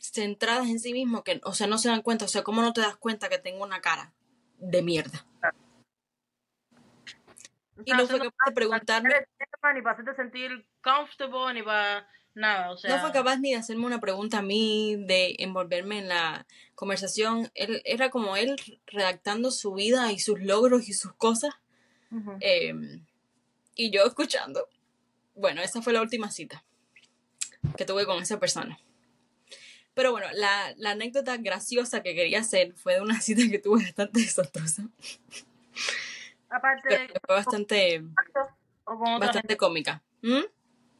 centradas en sí mismos que, o sea, no se dan cuenta. O sea, ¿cómo no te das cuenta que tengo una cara de mierda? Y no fue capaz de preguntarme, Ni para hacerte sentir comfortable, ni para nada. O sea, no fue capaz ni de hacerme una pregunta a mí, de envolverme en la conversación. Él, era como él redactando su vida y sus logros y sus cosas. Eh, y yo escuchando. Bueno, esa fue la última cita que tuve con esa persona. Pero bueno, la, la anécdota graciosa que quería hacer fue de una cita que tuve bastante desastrosa. Aparte de fue bastante, o con bastante gente. cómica. ¿Mm?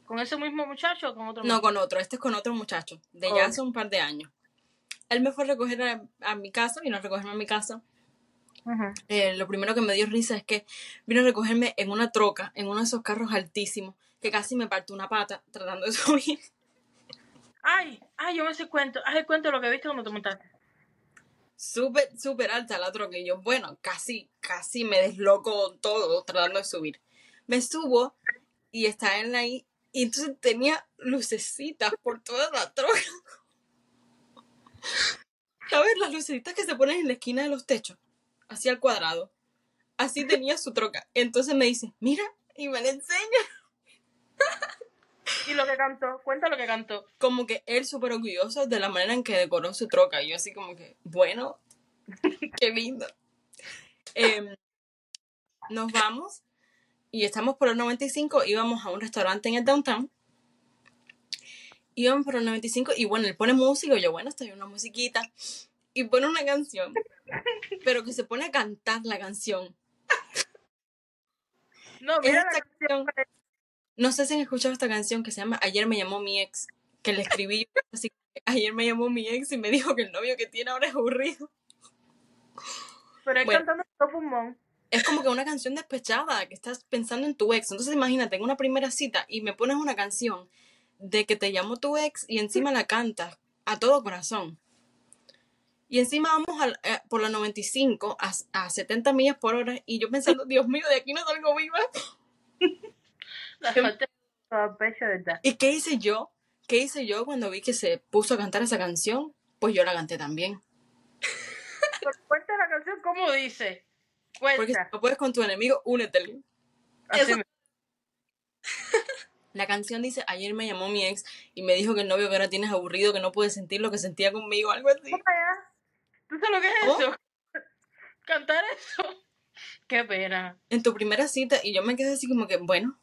¿Con ese mismo muchacho o con otro? No, con otro. Este es con otro muchacho, de Oh. ya hace un par de años. Él me fue a recoger a, a mi casa, vino a recogerme a mi casa. Eh, lo primero que me dio risa es que vino a recogerme en una troca, en uno de esos carros altísimos, que casi me partió una pata tratando de subir. Ay, ay, yo me sé cuento. Haz el cuento de lo que viste cuando te montaste. Súper, súper alta la troca. Y yo, bueno, casi, casi me desloco todo tratando de subir. Me subo y está él ahí. Y entonces tenía lucecitas por toda la troca. ¿Sabes? Las lucecitas que se ponen en la esquina de los techos. Así al cuadrado. Así tenía su troca. Entonces me dice, mira, y me la enseña. Y lo que cantó, cuenta lo que cantó. Como que él súper orgulloso de la manera en que decoró su troca. Y yo así como que, bueno, qué lindo. Em, nos vamos y estamos por el 95. Íbamos a un restaurante en el downtown. Íbamos por el 95 y bueno, él pone música. y Yo, bueno, estoy una musiquita. Y pone una canción. Pero que se pone a cantar la canción. No, Es mira la canción. No sé si han escuchado esta canción que se llama Ayer me llamó mi ex, que le escribí yo, así que ayer me llamó mi ex y me dijo que el novio que tiene ahora es aburrido. Pero Bueno. cantando todo pulmón. Es como que una canción despechada, que estás pensando en tu ex. Entonces imagínate, en una primera cita y me pones una canción de que te llamó tu ex y encima la cantas a todo corazón. Y encima vamos al- eh, por la 95 a, a 70 millas por hora y yo pensando, Dios mío, de aquí no salgo viva. La falta de pecho, ¿verdad? ¿Y qué hice yo? ¿Qué hice yo cuando vi que se puso a cantar esa canción? Pues yo la canté también. Cuenta la canción, ¿cómo dice? Porque si Cuenta. no puedes con tu enemigo, únetele. Así Eso- me- La canción dice, ayer me llamó mi ex y me dijo que el novio que ahora tienes aburrido, que no puede sentir lo que sentía conmigo, algo así. ¿Tú sabes lo que es eso? Cantar eso. Qué pena. En tu primera cita y yo me quedé así como que, bueno.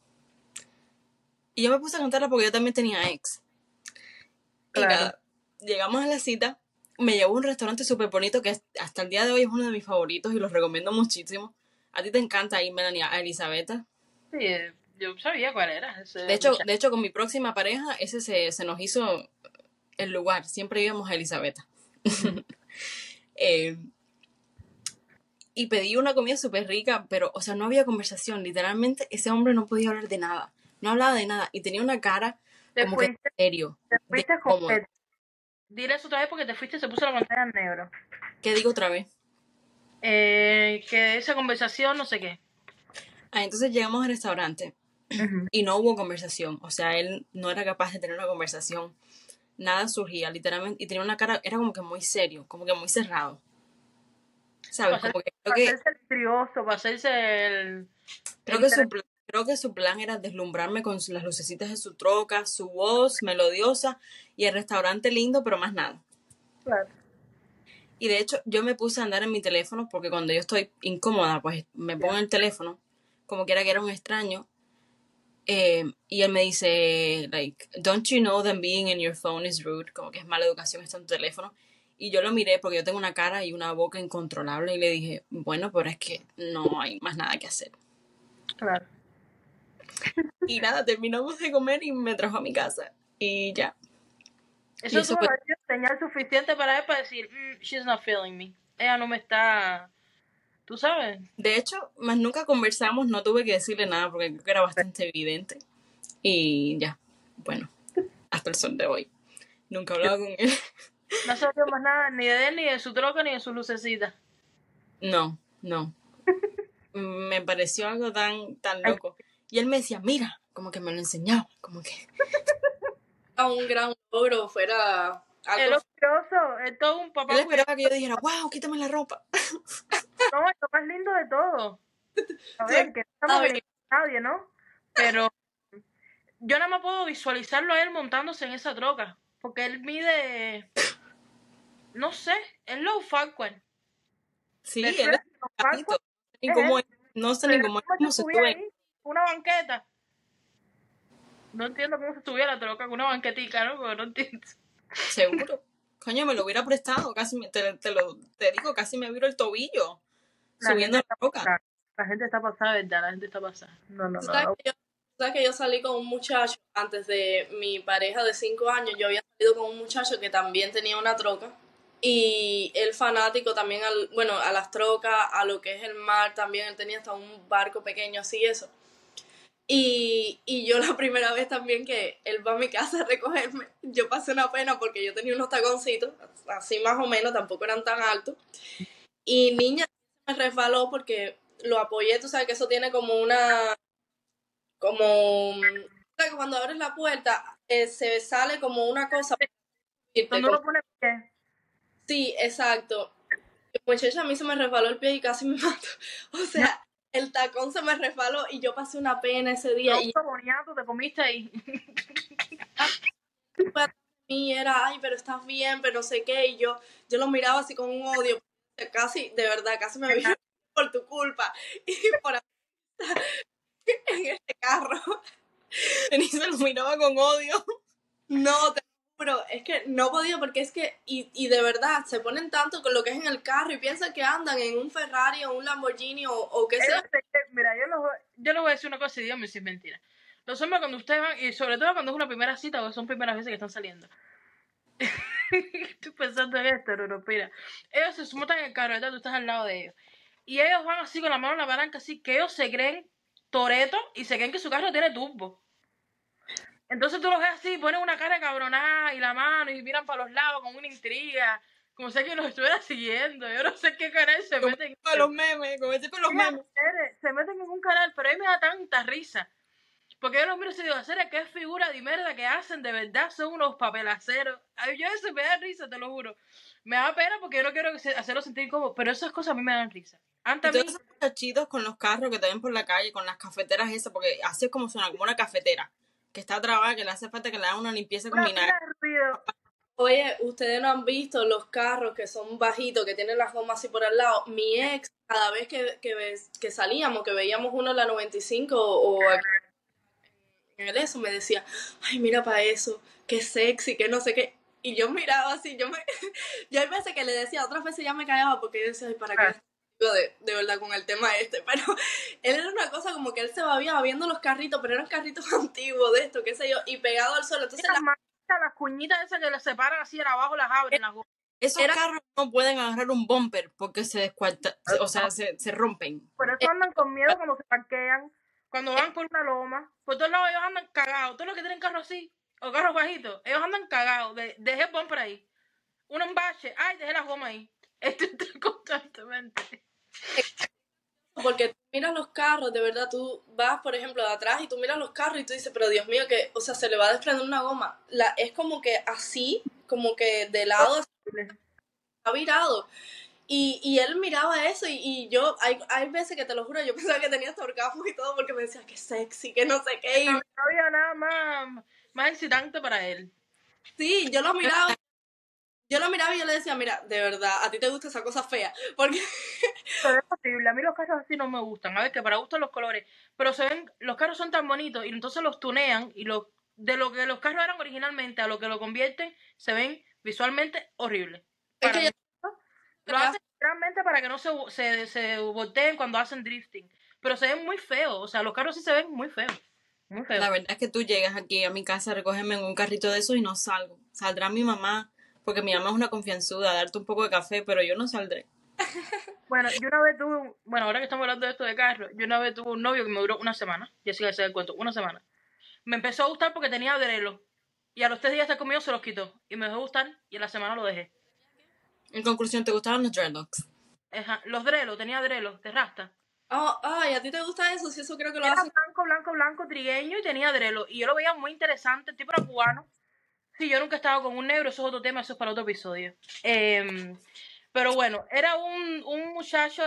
Y yo me puse a cantarla porque yo también tenía ex. Y Claro. nada, llegamos a la cita, me llevó a un restaurante súper bonito que hasta el día de hoy es uno de mis favoritos y los recomiendo muchísimo. A ti te encanta ir, Melanie, a Elizabeth. Sí, yo sabía cuál era. ese De hecho, de hecho, con mi próxima pareja, ese se, se nos hizo el lugar. Siempre íbamos a Elizabeth. Eh, y pedí una comida súper rica, pero, o sea, no había conversación. Literalmente, ese hombre no podía hablar de nada. No hablaba de nada. Y tenía una cara te como que serio. te de fuiste con Dile eso otra vez porque te fuiste y se puso la pantalla en negro. ¿Qué digo otra vez? Eh, que esa conversación, no sé qué. Ah, entonces llegamos al restaurante y no hubo conversación. O sea, él no era capaz de tener una conversación. Nada surgía, literalmente. Y tenía una cara, era como que muy serio, como que muy cerrado. ¿Sabes? Para Como que creo Para que, hacerse el trioso, para hacerse el... creo el que, su, creo que su plan era deslumbrarme con las lucecitas de su troca, su voz melodiosa y el restaurante lindo, pero más nada. Claro. Y de hecho, yo me puse a andar en mi teléfono porque cuando yo estoy incómoda, pues me pongo en el teléfono, como quiera que era un extraño. eh, y él me dice, like, don't you know that being in your phone is rude? Como que es mala educación estar en tu teléfono. Y yo lo miré porque yo tengo una cara y una boca incontrolable y le dije, bueno, pero es que no hay más nada que hacer. Claro. Y nada, terminamos de comer y me trajo a mi casa. Y ya. Eso, eso fue- que ser señal suficiente para él para decir, "Mm, she's not feeling me. Ella no me está... ¿Tú sabes? De hecho, más nunca conversamos, no tuve que decirle nada porque creo que era bastante evidente. Y ya, bueno, hasta el sol de hoy. Nunca he hablado con él. No sabía más nada ni de él, ni de su troca, ni de su lucecita. No, no. Me pareció algo tan, tan loco. Y él me decía, mira, como que me lo enseñaba, como que... A un gran logro fuera El algo orgulloso, es todo un papá Él cuidado. esperaba que yo dijera, wow, quítame la ropa. No, es lo más lindo de todo. A ver, que no estamos A nadie, ¿no? Pero yo nada más puedo visualizarlo a él montándose en esa troca. Porque él mide. No sé, es low Farquhar. Sí, ¿De él es low Es es, no sé ni cómo, ¿cómo cómo se sube. Una banqueta. No entiendo cómo se la troca con una banquetica, ¿no? Porque no entiendo. Seguro. Coño, me lo hubiera prestado, casi me- te, te lo te digo, casi me viro el tobillo La subiendo la roca. pasada. La gente está pasada, ¿verdad? La gente está pasada. No, no, ¿Tú no. sabes, no. que yo, tú sabes que yo salí con un muchacho antes de mi pareja de cinco años? Yo había salido con un muchacho que también tenía una troca. Y él fanático también, al, bueno, a las trocas, a lo que es el mar también. Él tenía hasta un barco pequeño así, eso. Y, y yo la primera vez también que él va a mi casa a recogerme, yo pasé una pena porque yo tenía unos taconcitos, así más o menos, tampoco eran tan altos. Y niña me resbaló porque lo apoyé, tú sabes que eso tiene como una, como, cuando abres la puerta eh, se sale como una cosa. Cuando uno pone pie, Sí, exacto. Muchacha, a mí se me resbaló el pie y casi me mató. O sea, el tacón se me resbaló y yo pasé una pena ese día. Y un boniato te comiste ahí. para mí era, ay, pero estás bien, pero no sé qué. Y yo, yo lo miraba así con un odio. Casi, de verdad, casi me vi por tu culpa. Y por en este carro. Ni se lo miraba con odio. No, te juro, es que no podía porque es que, y, y de verdad, se ponen tanto con lo que es en el carro y piensan que andan en un Ferrari o un Lamborghini o, o qué sea. Se- Mira, yo voy- yo les voy a decir una cosa y dígame si es mentira. Los hombres cuando ustedes van, y sobre todo cuando es una primera cita o son primeras veces que están saliendo. Estoy pensando en esto, no, no, mira. Ellos se montan en el carro, ¿verdad? Tú estás al lado de ellos. Y ellos van así con la mano en la palanca, así que ellos se creen toreto y se creen que su carro tiene turbo. Entonces tú los ves así, ponen una cara cabronada y la mano y miran para los lados con una intriga, como si que los estuviera siguiendo. Yo no sé qué canal se meten. Con los memes, como ese con los memes. se meten en un canal, pero a mí me da tanta risa. Porque yo los miro y digo, seres, qué figura de mierda que hacen, de verdad son unos papelaceros. Ay, yo eso me da risa, te lo juro. Me da pena porque yo no quiero hacerlo sentir como, pero esas cosas a mí me dan risa. Antes a mí, esos muchachitos con los carros que te ven por la calle, con las cafeteras esas, porque así es como suena, como una cafetera, que está trabada, que le hace falta que le hagan una limpieza con vinagre. Oye, ustedes no han visto los carros que son bajitos, que tienen las gomas así por al lado. Mi ex, cada vez que, que, ves- que salíamos, que veíamos uno en la 95 o aquí en el eso, me decía, ay, mira para eso, qué sexy, que no sé qué. Y yo miraba así, yo me... yo hay veces que le decía, otras veces ya me callaba porque yo decía, ay, ¿para qué? De, de verdad con el tema este, pero él era una cosa como que él se babía viendo los carritos, pero eran carritos antiguos de esto, qué sé yo, y pegado al suelo. Entonces Las la manitas, las cuñitas esas que las separan así en abajo, las abren, las gomas. Esos Era- carros no pueden agarrar un bumper porque se descuarta, o sea, se, se rompen. Por eso andan con miedo cuando se parquean, cuando van por una loma. Por todos lados ellos andan cagados. Todos los que tienen carros así, o carros bajitos, ellos andan cagados. De, dejé el bumper ahí. Un embache, ay, dejé las gomas ahí. Esto constantemente. Porque tú miras los carros, de verdad, tú vas, por ejemplo, de atrás y tú miras los carros y tú dices, pero Dios mío, que, o sea, se le va a desprender una goma. La, es como que así, como que de lado así, está virado. Y, y él miraba eso y, y yo, hay, hay veces que te lo juro, yo pensaba que tenía hasta orgasmos y todo porque me decía, que sexy, que no sé qué. Y No, no había nada más, más excitante para él. sí, yo lo miraba. Yo lo miraba y yo le decía, mira, de verdad, a ti te gusta esa cosa fea. Porque Pero es posible. A mí los carros así no me gustan. A ver, que para gusto los colores. Pero se ven, los carros son tan bonitos y entonces los tunean y los, de lo que los carros eran originalmente a lo que lo convierten, se ven visualmente horribles. Es que ya- Lo hacen realmente para que no se, se, se volteen cuando hacen drifting. Pero se ven muy feos. O sea, los carros sí se ven muy feos. Muy feos. La verdad es que tú llegas aquí a mi casa a recogerme en un carrito de esos y no salgo. Saldrá mi mamá, porque mi mamá es una confianzuda, a darte un poco de café, pero yo no saldré. Bueno, yo una vez tuve, un- bueno, ahora que estamos hablando de esto de carro, yo una vez tuve un novio que me duró una semana. Ya sí se el cuento, una semana. Me empezó a gustar porque tenía drelo. Y a los tres días estar conmigo se los quitó. Y me dejó gustar y en la semana lo dejé. En conclusión, ¿te gustaban los dreadlocks? Ajá, Los drelos, tenía drelos, de rasta. Ah, ay, ¿a ti te gusta eso? Sí, eso creo que lo Era blanco, blanco, blanco, trigueño y tenía drelo. Y yo lo veía muy interesante, el tipo era cubano. Yo nunca he estado con un negro, eso es otro tema, eso es para otro episodio. Em, pero bueno, era un, un muchacho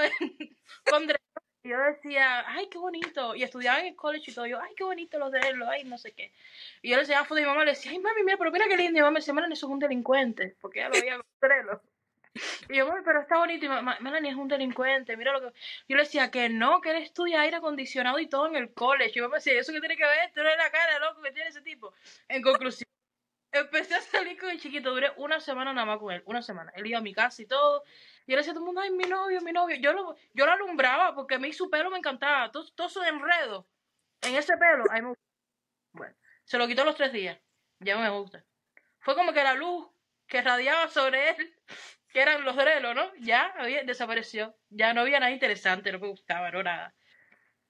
con. Y yo decía, ay, qué bonito. Y estudiaba en el college y todo. Yo, ay, qué bonito los drelos, ay, no sé qué. Y yo le enseñaba fotos a mi mamá, le decía, ay, mami, mira, pero mira qué lindo. Y mi mamá me decía, Melanie, eso es un delincuente. Porque ella lo veía con drelos. Y yo, mami, pero está bonito. Y mamá, Melanie es un delincuente, mira lo que. Yo le decía que no, que él estudia aire acondicionado y todo en el college. Y yo me decía, ¿eso qué tiene que ver? Tú no es la cara loco que tiene ese tipo. En conclusión, empecé a salir con el chiquito. Duré una semana nada más con él, una semana. Él iba a mi casa y todo. Y yo le decía a todo el mundo, ay, mi novio, mi novio. Yo lo, yo lo alumbraba porque a mí su pelo me encantaba. Todo, todo su enredo en ese pelo, a mí me. Bueno, se lo quitó los tres días. Ya me gusta. Fue como que la luz que radiaba sobre él, que eran los drelos, ¿no? Ya había, desapareció. Ya no había nada interesante, no me gustaba, no nada.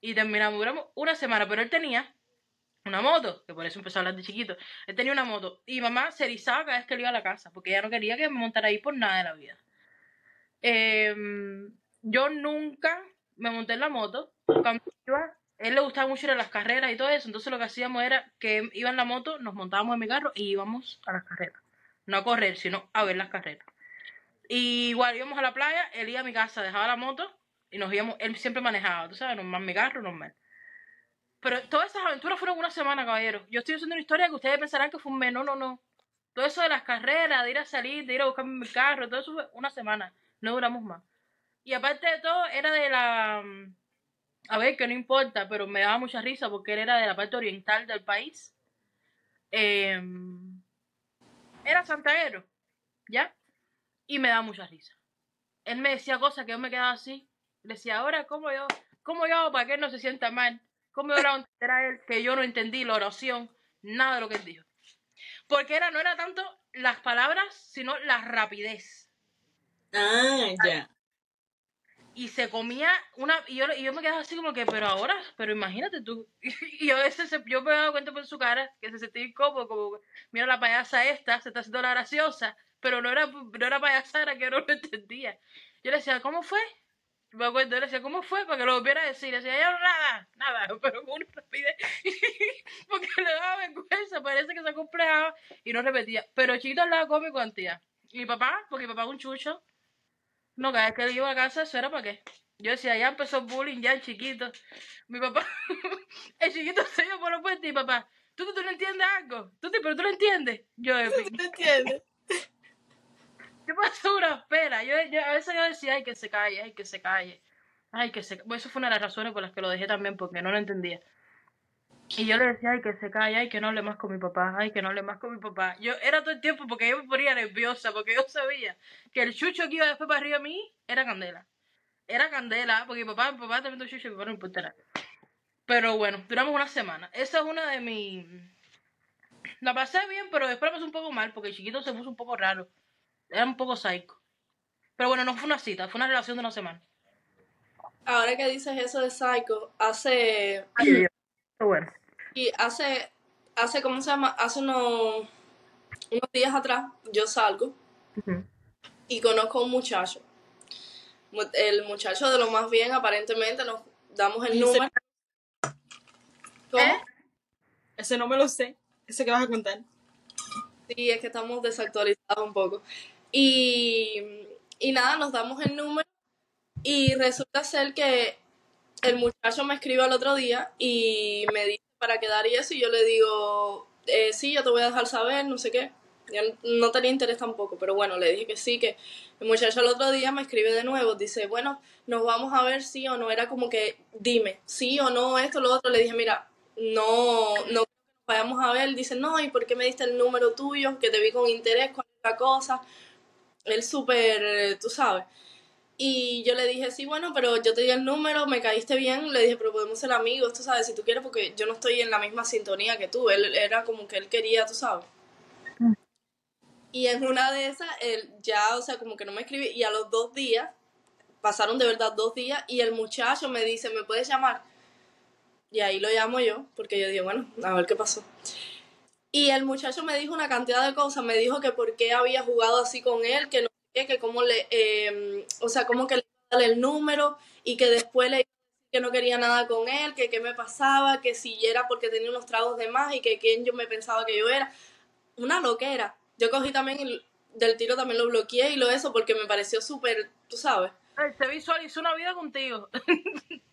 Y terminamos, duramos una semana, pero él tenía una moto, que por eso empezó a hablar de chiquito. Él tenía una moto y mamá se erizaba cada vez que él iba a la casa, porque ella no quería que me montara ahí por nada de la vida. Em, yo nunca me monté en la moto. Cuando iba, él le gustaba mucho ir a las carreras y todo eso, entonces lo que hacíamos era que iba en la moto, nos montábamos en mi carro y íbamos a las carreras. No a correr, sino a ver las carreras. Y igual íbamos a la playa, él iba a mi casa, dejaba la moto y nos íbamos, él siempre manejaba, tú sabes, normal mi carro, normal. Pero todas esas aventuras fueron una semana, caballero. Yo estoy haciendo una historia que ustedes pensarán que fue un mes, no, no, no. Todo eso de las carreras, de ir a salir, de ir a buscar mi carro, todo eso fue una semana, no duramos más. Y aparte de todo, era de la... mm, A ver, que no importa, pero me daba mucha risa porque él era de la parte oriental del país. Em, era santaguero, ¿ya? Y me daba mucha risa. Él me decía cosas que yo me quedaba así. Le decía, ahora, ¿cómo yo, cómo yo hago para que él no se sienta mal? ¿Cómo yo le voy a entender a él que yo no entendí la oración? Nada de lo que él dijo. Porque era, no era tanto las palabras, sino la rapidez. Ah, ya. Y se comía una, y yo, y yo me quedaba así como que, pero ahora, pero imagínate tú. Y yo a veces se- yo me daba cuenta por su cara que se sentía incómodo, como, mira la payasa esta, se está haciendo la graciosa, pero no era, no era payasa, era que yo no lo entendía. Yo le decía, ¿cómo fue? Me acuerdo, le decía, ¿cómo fue? Para que lo volviera a decir. Le decía, yo nada, nada, pero con una rapidez. Porque le daba vergüenza, parece que se acomplejaba y no repetía. Pero chiquito hablaba cómico antía. Y mi papá, porque mi papá es un chucho, no, cada vez que iba a casa, eso era para qué. Yo decía, ya empezó el bullying, ya el chiquito. Mi papá, el chiquito se iba por los puentes y papá, ¿tú, tú, no entiendes algo? ¿Tú, pero tú lo entiendes? Yo, Epi, ¿Te entiendes? Yo pasé una espera. Yo, a veces yo decía, ay, que se calle, ay, que se calle. Ay, que se eso fue una de las razones por las que lo dejé también, porque no lo entendía. Y yo le decía, ay, que se calle, ay, que no hable más con mi papá, ay, que no hable más con mi papá. Yo era todo el tiempo porque yo me ponía nerviosa, porque yo sabía que el chucho que iba después para arriba a mí era candela. Era candela, porque mi papá, mi papá también tuvo chucho y mi papá no importa nada. Pero bueno, duramos una semana. Esa es una de mis... La pasé bien, pero después la pasé un poco mal, porque el chiquito se puso un poco raro. Era un poco psycho. Pero bueno, no fue una cita, fue una relación de una semana. Ahora que dices eso de Psycho, hace Pero bueno. y hace hace cómo se llama, hace unos unos días atrás yo salgo y conozco a un muchacho. Mu- El muchacho de lo más bien aparentemente nos damos el número. ¿Cómo? ¿Eh? Ese no me lo sé. Ese que vas a contar. Sí, es que estamos desactualizados un poco. Y, y nada, nos damos el número y resulta ser que el muchacho me escribe al otro día y me dice para quedar y eso y yo le digo, eh, sí, yo te voy a dejar saber, no sé qué. Ya no- tenía interés tampoco, pero bueno, le dije que sí, que el muchacho el otro día me escribe de nuevo, dice, bueno, nos vamos a ver sí o no, era como que dime, sí o no, esto, lo otro, le dije, mira, no, no vayamos a ver, dice, no, ¿y por qué me diste el número tuyo? Que te vi con interés, la cosa. Él súper, tú sabes. Y yo le dije, sí, bueno, pero yo te di el número, me caíste bien, le dije, pero podemos ser amigos, tú sabes, si tú quieres, porque yo no estoy en la misma sintonía que tú. Él era como que él quería, tú sabes. Y en una de esas, él ya, o sea, como que no me escribí, y a los dos días, pasaron de verdad dos días, y el muchacho me dice, ¿me puedes llamar? Y ahí lo llamo yo, porque yo digo, bueno, a ver qué pasó. Y el muchacho me dijo una cantidad de cosas, me dijo que por qué había jugado así con él, que no sé que cómo le, eh, o sea, como que le iba a dar el número y que después le iba a decir que no quería nada con él, que qué me pasaba, que si era porque tenía unos tragos de más y que quién yo me pensaba que yo era. Una loquera. Yo cogí también el- del tiro, también lo bloqueé y lo eso porque me pareció súper, tú sabes. Se visualizó una vida contigo.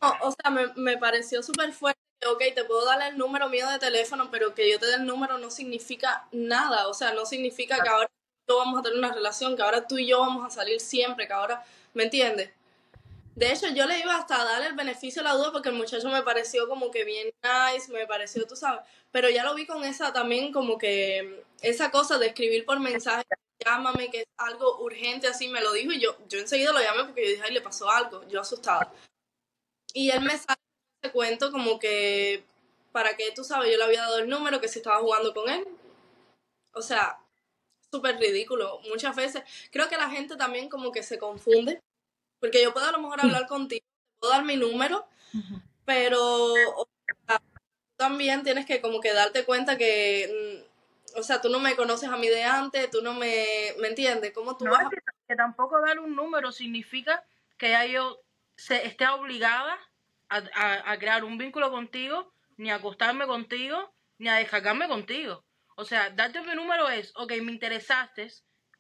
No, o sea, me, me pareció súper fuerte. Ok, te puedo dar el número mío de teléfono, pero que yo te dé el número no significa nada. O sea, no significa que ahora tú vamos a tener una relación, que ahora tú y yo vamos a salir siempre, que ahora, ¿me entiendes? De hecho, yo le iba hasta a dar el beneficio de la duda porque el muchacho me pareció como que bien nice, me pareció, tú sabes, pero ya lo vi con esa también como que esa cosa de escribir por mensaje, llámame, que es algo urgente, así me lo dijo y yo, yo enseguida lo llamé porque yo dije, ay, le pasó algo, yo asustada. Y él me sale cuento como que, para que tú sabes, yo le había dado el número, que si estaba jugando con él. O sea, súper ridículo. Muchas veces, creo que la gente también como que se confunde, porque yo puedo a lo mejor hablar contigo, puedo dar mi número, pero o sea, también tienes que como que darte cuenta que, mm, o sea, tú no me conoces a mí de antes, tú no me, ¿me entiendes? ¿Cómo tú No, vas a... que tampoco dar un número significa que ya yo se, esté obligada a, a- a crear un vínculo contigo, ni a acostarme contigo, ni a descargarme contigo. O sea, darte mi número es, ok, me interesaste,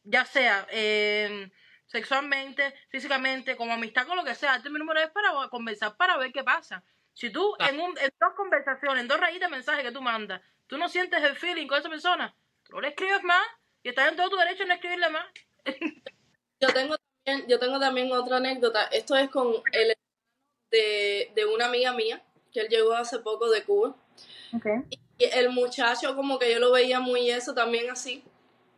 ya sea eh, sexualmente, físicamente, como amistad, con lo que sea, darte mi número es para conversar, para ver qué pasa. Si tú Ah. en, un, en dos conversaciones, en dos rayitas de mensaje que tú mandas, tú no sientes el feeling con esa persona, tú no le escribes más y estás en todo tu derecho a no escribirle más. Yo tengo también, yo tengo también otra anécdota. Esto es con el de, de una amiga mía, que él llegó hace poco de Cuba. Y el muchacho como que yo lo veía muy eso también así.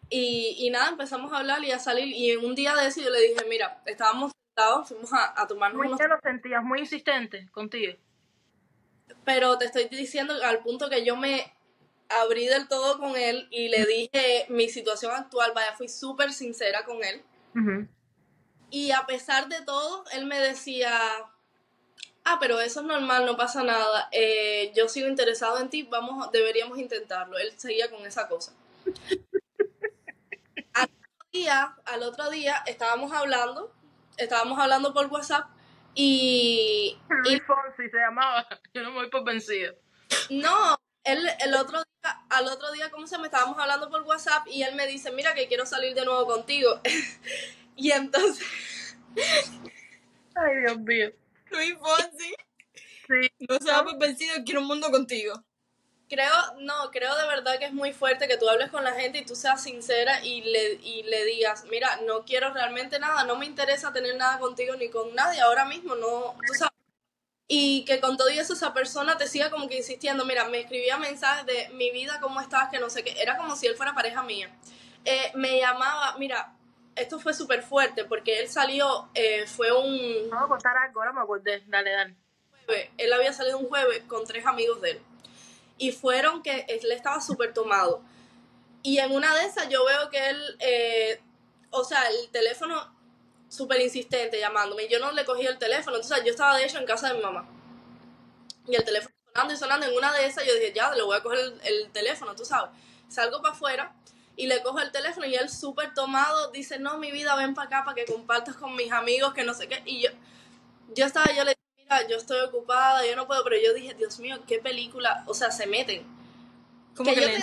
Y, y nada, empezamos a hablar y a salir. Y un día de eso yo le dije, mira, estábamos sentados, fuimos a, a tomarnos Muy unos... ya lo sentías, muy insistente contigo. pero te estoy diciendo al punto que yo me abrí del todo con él y le dije mi situación actual, vaya, fui súper sincera con él. Y a pesar de todo, él me decía, ah, pero eso es normal, no pasa nada, eh, yo sigo interesado en ti, vamos, deberíamos intentarlo. Él seguía con esa cosa. al, otro día, al otro día estábamos hablando, estábamos hablando por WhatsApp y... y Fonsi se llamaba, yo no me voy por vencido. No, él, el otro día, al otro día, ¿cómo se me estábamos hablando por WhatsApp y él me dice, mira que quiero salir de nuevo contigo. y entonces... Ay, Dios mío. Luis Fonsi. Sí. No se va por vencido, quiero un mundo contigo. Creo, no, creo de verdad que es muy fuerte que tú hables con la gente y tú seas sincera y le, y le digas, mira, no quiero realmente nada, no me interesa tener nada contigo ni con nadie ahora mismo, no, tú sabes. Y que con todo eso esa persona te siga como que insistiendo, mira, me escribía mensajes de mi vida, cómo estás, que no sé qué, era como si él fuera pareja mía. Eh, me llamaba, mira, esto fue súper fuerte porque él salió, eh, fue un... Vamos a contar algo, ahora me acordé, dale, dale. él había salido un jueves con tres amigos de él. Y fueron que él estaba súper tomado. Y en una de esas yo veo que él, eh, o sea, el teléfono súper insistente llamándome. Yo no le cogí el teléfono. Entonces yo estaba de hecho en casa de mi mamá. Y el teléfono sonando y sonando. En una de esas yo dije, ya, le voy a coger el, el teléfono, tú sabes. Salgo para afuera y le cojo el teléfono y él súper tomado dice, no, mi vida, ven para acá para que compartas con mis amigos, que no sé qué. Y yo, yo estaba, yo le dije, mira, yo estoy ocupada, yo no puedo, pero yo dije, Dios mío, qué película, o sea, se meten. Como Que que, yo le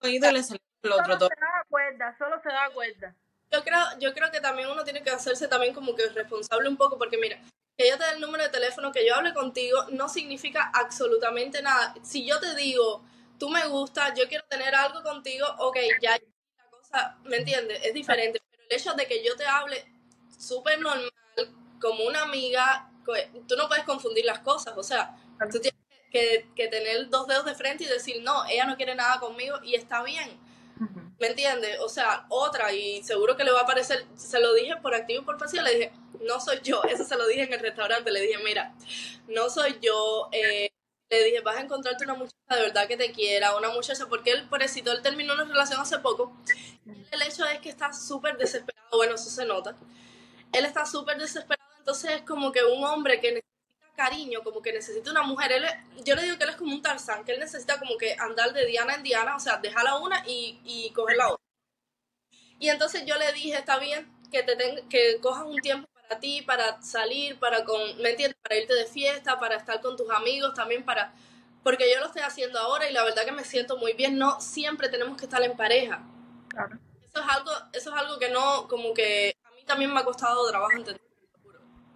te- y le salió el otro Solo todo. se da cuenta, solo se da cuenta. Yo creo, yo creo que también uno tiene que hacerse también como que responsable un poco, porque mira, que yo te dé el número de teléfono, que yo hable contigo, no significa absolutamente nada. Si yo te digo, tú me gustas, yo quiero tener algo contigo, ok, ya cosa, ¿me entiendes? Es diferente. Pero el hecho de que yo te hable súper normal, como una amiga, co- tú no puedes confundir las cosas, o sea, tú tienes que, que tener dos dedos de frente y decir, no, ella no quiere nada conmigo y está bien. ¿Me entiendes? O sea, otra, y seguro que le va a parecer, se lo dije por activo y por pasivo, le dije, no soy yo, eso se lo dije en el restaurante, le dije, mira, no soy yo, eh, le dije, vas a encontrarte una muchacha de verdad que te quiera, una muchacha, porque él, pobrecito, él terminó una relación hace poco, el hecho es que está súper desesperado, bueno, eso se nota, él está súper desesperado, entonces es como que un hombre que necesita cariño, como que necesita una mujer, él, yo le digo que él es como un Tarzán, que él necesita como que andar de diana en diana, o sea, dejar la una y, y coger la otra. Y entonces yo le dije, está bien que te ten- que cojas un tiempo ti, para salir, para con, ¿me entiendes? Para irte de fiesta, para estar con tus amigos, también para porque yo lo estoy haciendo ahora y la verdad que me siento muy bien, no siempre tenemos que estar en pareja. Claro. Eso es algo eso es algo que no como que a mí también me ha costado trabajo entender.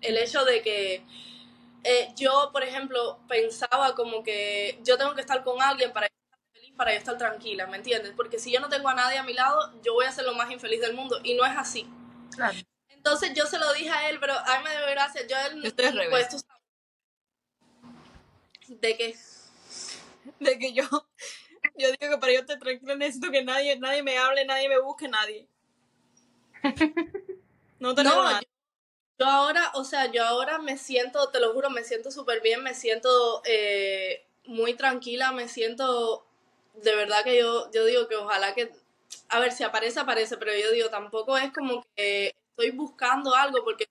El hecho de que eh, yo, por ejemplo, pensaba como que yo tengo que estar con alguien para estar feliz, para yo estar tranquila, ¿me entiendes? Porque si yo no tengo a nadie a mi lado, yo voy a ser lo más infeliz del mundo y no es así. Claro. Entonces yo se lo dije a él, pero a mí me dio gracia. Yo él, estoy al pues. De que De que yo, yo digo que para yo estar tranquila necesito que nadie, nadie me hable, nadie me busque, nadie. No tenemos no, yo, yo ahora, o sea, yo ahora me siento, te lo juro, me siento súper bien, me siento eh, muy tranquila, me siento, de verdad que yo, yo digo que ojalá que, a ver, si aparece, aparece, pero yo digo, tampoco es como que estoy buscando algo, porque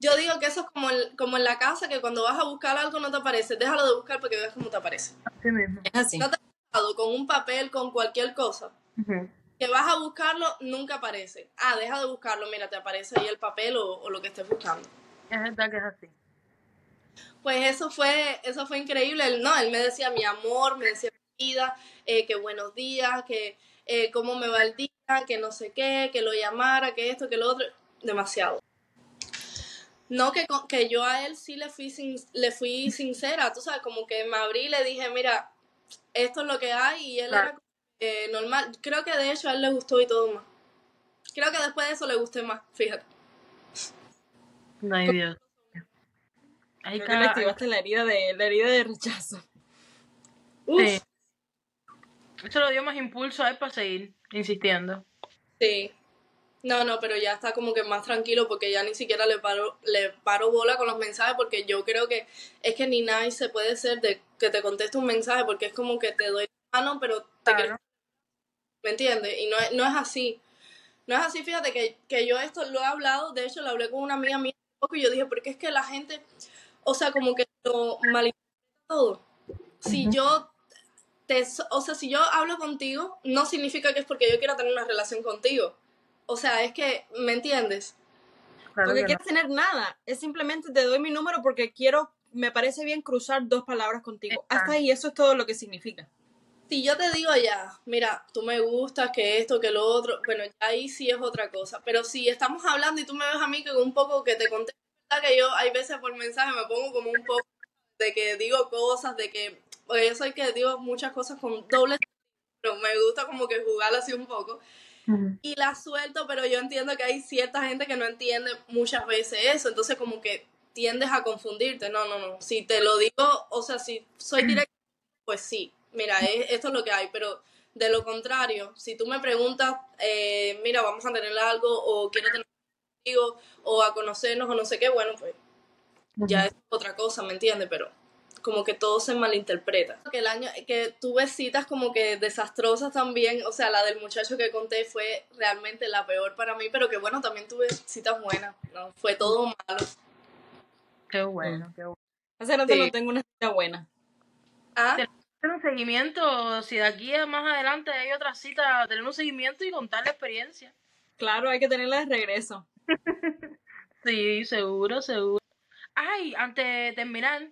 yo digo que eso es como, el- como en la casa, que cuando vas a buscar algo no te aparece, déjalo de buscar porque veas cómo te aparece. Así mismo. Es así. No te ha pasado con un papel, con cualquier cosa. Que vas a buscarlo, nunca aparece. Ah, deja de buscarlo, mira, te aparece ahí el papel o, o lo que estés buscando. Es verdad que es así. Pues eso fue, eso fue increíble. Él, no, él me decía mi amor, me decía mi vida, eh, que buenos días, que eh, cómo me va el día, que no sé qué, que lo llamara, que esto, que lo otro. Demasiado. No, que, que yo a él sí le fui, sin, le fui sincera, tú sabes, como que me abrí y le dije, mira, esto es lo que hay y él Claro. era eh, normal. Creo que de hecho a él le gustó y todo más. Creo que después de eso le gusté más, fíjate. No hay Dios. Creo que, le activaste la herida de, la herida de rechazo. Uf, sí. Eso lo dio más impulso a él para seguir insistiendo. sí. No, no, pero ya está como que más tranquilo porque ya ni siquiera le paro, le paro bola con los mensajes porque yo creo que es que ni nadie se puede ser de que te conteste un mensaje porque es como que te doy la mano, pero te Claro. ¿Me entiendes? Y no es, no es así. No es así, fíjate que, que yo esto lo he hablado, de hecho lo hablé con una amiga mía hace poco y yo dije, porque es que la gente, o sea, como que lo malinterpreta todo. Si yo te, o sea, si yo hablo contigo, no significa que es porque yo quiera tener una relación contigo. O sea, es que, ¿me entiendes? Claro Porque que no. quieres tener nada. Es simplemente te doy mi número porque quiero, me parece bien cruzar dos palabras contigo. Exacto. Hasta ahí, eso es todo lo que significa. Si yo te digo ya, mira, tú me gustas, que esto, que lo otro, bueno, ya ahí sí es otra cosa. Pero si estamos hablando y tú me ves a mí que un poco que te conté, ¿verdad? que yo hay veces por mensaje me pongo como un poco de que digo cosas, de que, porque yo soy que digo muchas cosas con doble, pero me gusta como que jugar así un poco. Y la suelto, pero yo entiendo que hay cierta gente que no entiende muchas veces eso, entonces como que tiendes a confundirte. No, no, no. Si te lo digo, o sea, si soy directa, pues sí, mira, es- esto es lo que hay, pero de lo contrario, si tú me preguntas, eh, mira, vamos a tener algo, o quiero tener contigo, o a conocernos, o no sé qué, bueno, pues ya es otra cosa, ¿me entiendes? Pero como que todo se malinterpreta. Que el año que tuve citas como que desastrosas también, o sea, la del muchacho que conté fue realmente la peor para mí, pero que bueno, también tuve citas buenas, no fue todo malo. Qué bueno, qué bueno. Hace rato Sí. no tengo una cita buena. Ah, Hacer un seguimiento, si de aquí a más adelante hay otra cita, tener un seguimiento y contar la experiencia. Claro, hay que tenerla de regreso. Sí, seguro, seguro. Ay, antes de terminar,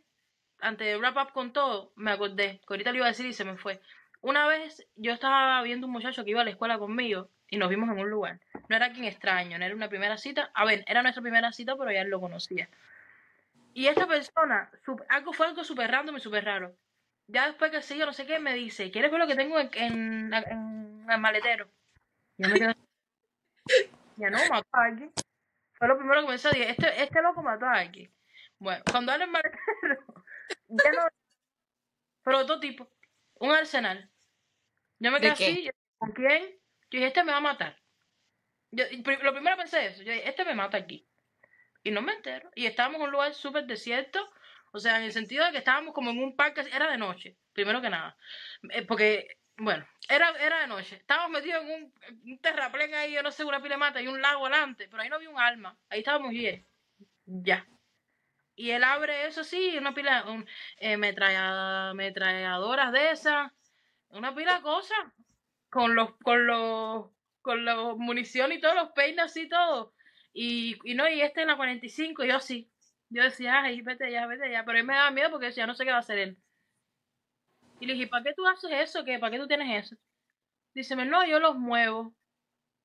antes de wrap up con todo, me acordé, que ahorita lo iba a decir y se me fue. Una vez yo estaba viendo un muchacho que iba a la escuela conmigo y nos vimos en un lugar. No era quien extraño, no era una primera cita. A ver, era nuestra primera cita, pero ya él lo conocía. Y esta persona, algo fue algo súper random y súper raro. Ya después que sí, yo no sé qué, me dice, ¿quieres ver lo que tengo en, en, en el maletero? Yo me ya no, mató a alguien. Fue lo primero que pensé, dije, este, este loco mató a alguien. Bueno, cuando abre el maletero, de prototipo, un arsenal. Yo me ¿De quedé así, yo, ¿con quién? Yo dije, este me va a matar. Yo, y lo primero pensé eso, yo dije, este me mata aquí. Y no me entero. Y estábamos en un lugar súper desierto, o sea, en el sentido de que estábamos como en un parque, era de noche, primero que nada. Eh, porque, bueno, era, era de noche. Estábamos metidos en un, un terraplén ahí, yo no sé, una pila de mata y un lago adelante, pero ahí no había un alma. Ahí estábamos bien. Ya. Y él abre eso sí, una pila, un, eh, metralla- metralladoras de esas, una pila de cosas, con los, con los, con los municiones y todos los peines así todo. Y, y no, y este en la 45, y yo sí. Yo decía, ay, vete ya, vete ya. Pero él me daba miedo porque decía, no sé qué va a hacer él. Y le dije, ¿para qué tú haces eso? ¿Qué? ¿Para qué tú tienes eso? Dice, no, yo los muevo.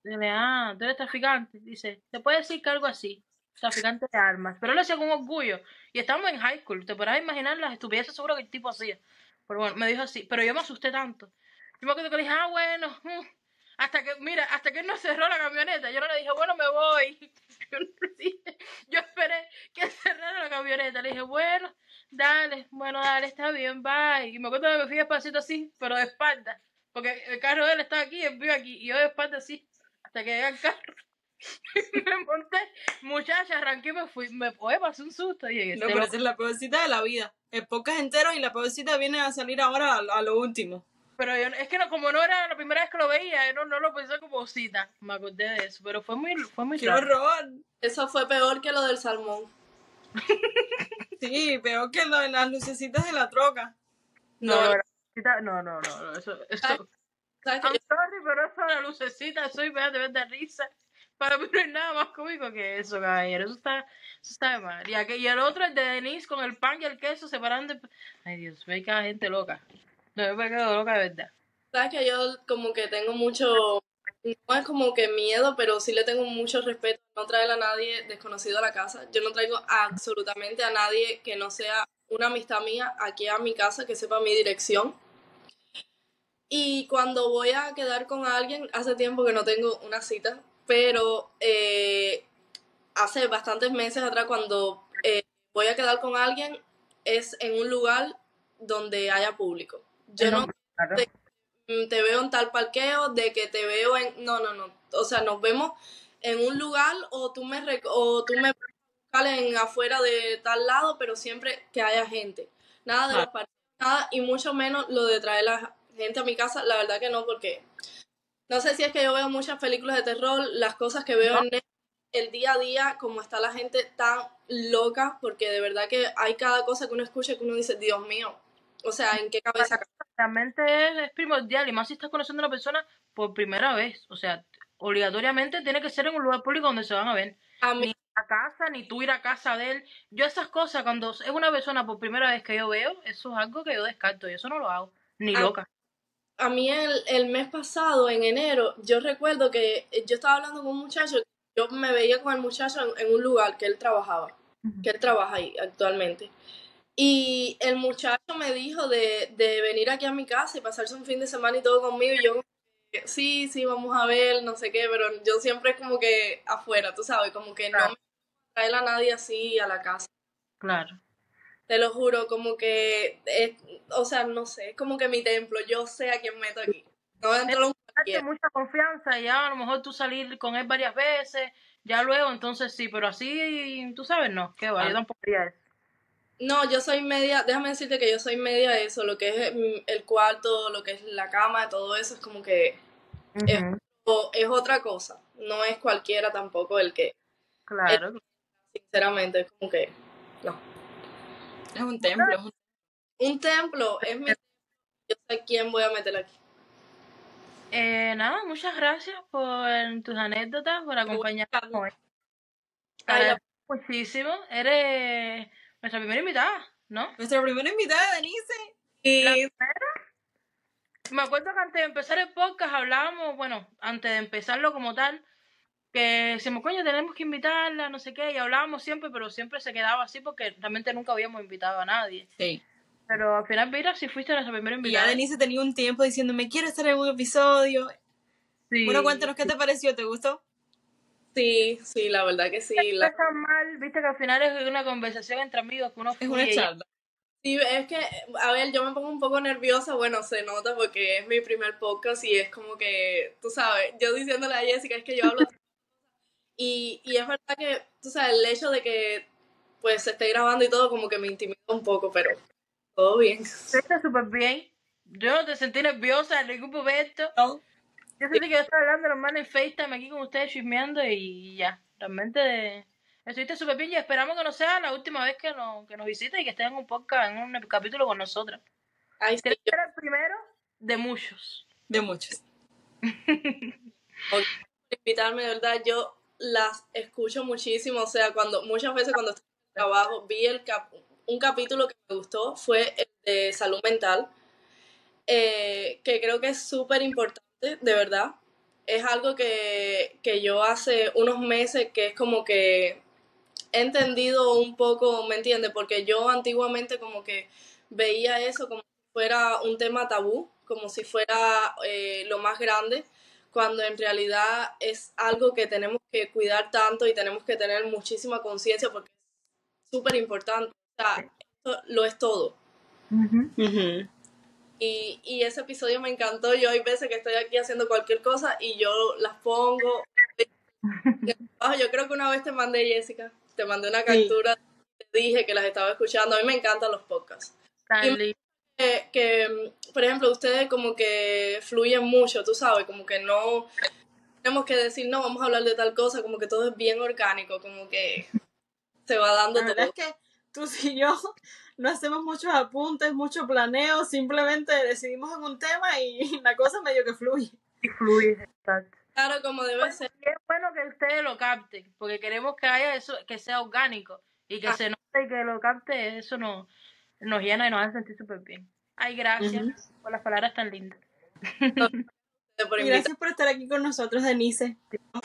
Dile, ah, tú eres traficante. Dice, te puede decir que algo así. Traficante de armas. Pero lo hacía con orgullo. Y estábamos en high school. Te podrás imaginar las estupideces seguro que el tipo hacía. Pero bueno, me dijo así. Pero yo me asusté tanto. Yo me acuerdo que le dije, ah, bueno. mm". Hasta que, mira, hasta que él no cerró la camioneta. Yo no le dije, bueno, me voy. Yo, no le dije. Yo esperé que cerrara la camioneta. Le dije, bueno, dale, bueno, dale, está bien, bye. Y me acuerdo que me fui despacito así, pero de espalda. Porque el carro de él estaba aquí, él vive aquí. Y yo de espalda así, hasta que llegué al carro. me monté, muchacha, arranqué y me fui. Me oye, pasé un susto. Y dije, No, "Este pero loco". esa es la peor cita de la vida. El podcast entero y la peor cita viene a salir ahora a, lo- a lo último. Pero yo, es que no, como no era la primera vez que lo veía, yo no, no lo pensé como cita. Me acordé de eso, pero fue muy, fue muy ¡Qué raro. horror! eso fue peor que lo del salmón. Sí, peor que lo de las lucecitas de la troca. No, No, no, la no, no, no, no, eso, eso. ¿Sabes que I'm sorry, pero eso de la lucecita, soy de ver de risa. Para mí no hay nada más cómico que eso, caballero. Eso está, eso está mal. Y, el otro, el de Denise, con el pan y el queso separando. Ay, Dios, ve cada gente loca. No, yo me quedo loca de verdad. Sabes que yo como que tengo mucho, no es como que miedo, pero sí le tengo mucho respeto no traer a nadie desconocido a la casa. Yo no traigo absolutamente a nadie que no sea una amistad mía aquí a mi casa, que sepa mi dirección. Y cuando voy a quedar con alguien, hace tiempo que no tengo una cita, pero eh, hace bastantes meses atrás cuando eh, voy a quedar con alguien es en un lugar donde haya público. Yo no Claro. mm, te veo en tal parqueo, de que te veo en... No, no, no. O sea, nos vemos en un lugar o tú me, o tú me en afuera de tal lado, pero siempre que haya gente. Nada de los Claro. partidos, nada, y mucho menos lo de traer la gente a mi casa, la verdad que no, porque no sé si es que yo veo muchas películas de terror, las cosas que veo en el día a día, como está la gente tan loca, porque de verdad que hay cada cosa que uno escucha que uno dice, Dios mío, o sea, ¿en qué cabeza cabe? Realmente es, es primordial, y más si estás conociendo a una persona por primera vez. O sea, obligatoriamente tiene que ser en un lugar público donde se van a ver. A mí, Ni a casa, ni tú ir a casa de él. Yo esas cosas, cuando es una persona por primera vez que yo veo, eso es algo que yo descarto, y eso no lo hago, ni Ah, loca. A mí el, el mes pasado, en enero, yo recuerdo que yo estaba hablando con un muchacho, yo me veía con el muchacho en, en un lugar que él trabajaba, que él trabaja ahí actualmente. Y el muchacho me dijo de, de venir aquí a mi casa y pasarse un fin de semana y todo conmigo. Y yo, sí, sí, vamos a ver, no sé qué, pero yo siempre es como que afuera, tú sabes, como que no me trae a nadie así a la casa. Claro. Te lo juro, como que, es- o sea, no sé, es como que mi templo, yo sé a quién meto aquí. No entro un Darte cualquiera. mucha confianza, y ya a lo mejor tú salir con él varias veces, ya luego, entonces sí, pero así, tú sabes, no, qué va, yo Ah. tampoco haría eso. No, yo soy media, déjame decirte que yo soy media de eso, lo que es mm, el cuarto, lo que es la cama, todo eso es como que es, es otra cosa, no es cualquiera tampoco el que, Claro. sinceramente, es como que, no. Es un templo. es un- Un templo es mi, yo sé quién voy a meter aquí. Eh, nada, muchas gracias por tus anécdotas, por acompañarnos hoy. Ay, muchísimo. Eres nuestra primera invitada, ¿no? Nuestra primera invitada, Denise. Y Me acuerdo que antes de empezar el podcast hablábamos, bueno, antes de empezarlo como tal, que decimos, coño, tenemos que invitarla, no sé qué, y hablábamos siempre, pero siempre se quedaba así porque realmente nunca habíamos invitado a nadie. Sí. Pero al final, mira, si fuiste nuestra primera Y ya invitada. Denise tenía un tiempo diciendo, me quiero estar en un episodio. Sí. Bueno, cuéntanos qué te pareció, ¿te gustó? sí, sí, la verdad que sí. No La, está mal, viste que al final es una conversación entre amigos que uno Es una charla. sí, es que, a ver, yo me pongo un poco nerviosa, bueno, se nota porque es mi primer podcast y es como que, tú sabes, yo diciéndole a Jessica, es que yo hablo Y, y es verdad que, tú sabes, el hecho de que pues se esté grabando y todo como que me intimida un poco, pero todo bien. Estuviste súper bien. Yo no te sentí nerviosa en ningún momento. No. Yo sentí que yo estaba hablando normal en FaceTime aquí con ustedes chismeando y ya. Realmente estuviste súper bien y esperamos que no sea la última vez que nos, que nos visites y que estés en un podcast, en un capítulo con nosotras. Ay, sí, yo, el primero de muchos. De muchos. invitarme, de verdad, yo las escucho muchísimo, o sea, cuando muchas veces cuando estoy en el trabajo, vi el cap- un capítulo que me gustó, fue el de salud mental, eh, que creo que es súper importante, de verdad. Es algo que, que yo hace unos meses que es como que he entendido un poco, ¿me entiendes? Porque yo antiguamente como que veía eso como si fuera un tema tabú, como si fuera eh, lo más grande, cuando en realidad es algo que tenemos que cuidar tanto y tenemos que tener muchísima conciencia porque es súper importante. O sea, esto lo es todo. Y, y ese episodio me encantó. Yo hay veces que estoy aquí haciendo cualquier cosa y yo las pongo. Ah, yo creo que una vez te mandé, Jessica, te mandé una captura, te dije que las estaba escuchando. A mí me encantan los podcasts. Tan Y- lindo. Que, que, por ejemplo, ustedes como que fluyen mucho, tú sabes, como que no tenemos que decir, no, vamos a hablar de tal cosa, como que todo es bien orgánico, como que se va dando La verdad todo. es que tú y yo no hacemos muchos apuntes, mucho planeo, simplemente decidimos en un tema y la cosa medio que fluye. Y fluye, exacto. Claro, como debe ser. Y es bueno que ustedes lo capten, porque queremos que haya eso, que sea orgánico y que Ah. se note y que lo capte, eso nos, nos llena y nos hace sentir súper bien. Ay, gracias Ujú. por las palabras tan lindas. por gracias por estar aquí con nosotros, Denise.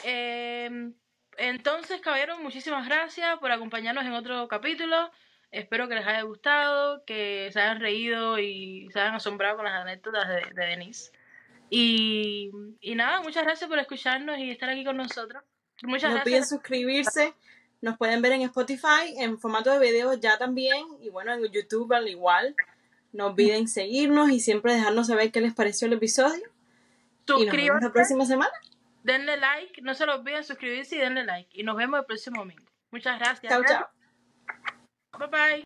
Eh, entonces, caballeros, muchísimas gracias por acompañarnos en otro capítulo. Espero que les haya gustado, que se hayan reído y se hayan asombrado con las anécdotas de, de Denise. Y, y nada, muchas gracias por escucharnos y estar aquí con nosotros. Muchas No olviden gracias. suscribirse. Nos pueden ver en Spotify, en formato de video ya también. Y bueno, en YouTube al igual. No olviden seguirnos y siempre dejarnos saber qué les pareció el episodio. Y nos vemos la próxima semana. denle like, no se lo olviden suscribirse y denle like. Y nos vemos el próximo domingo. Muchas gracias. Chao, chao. Bye bye.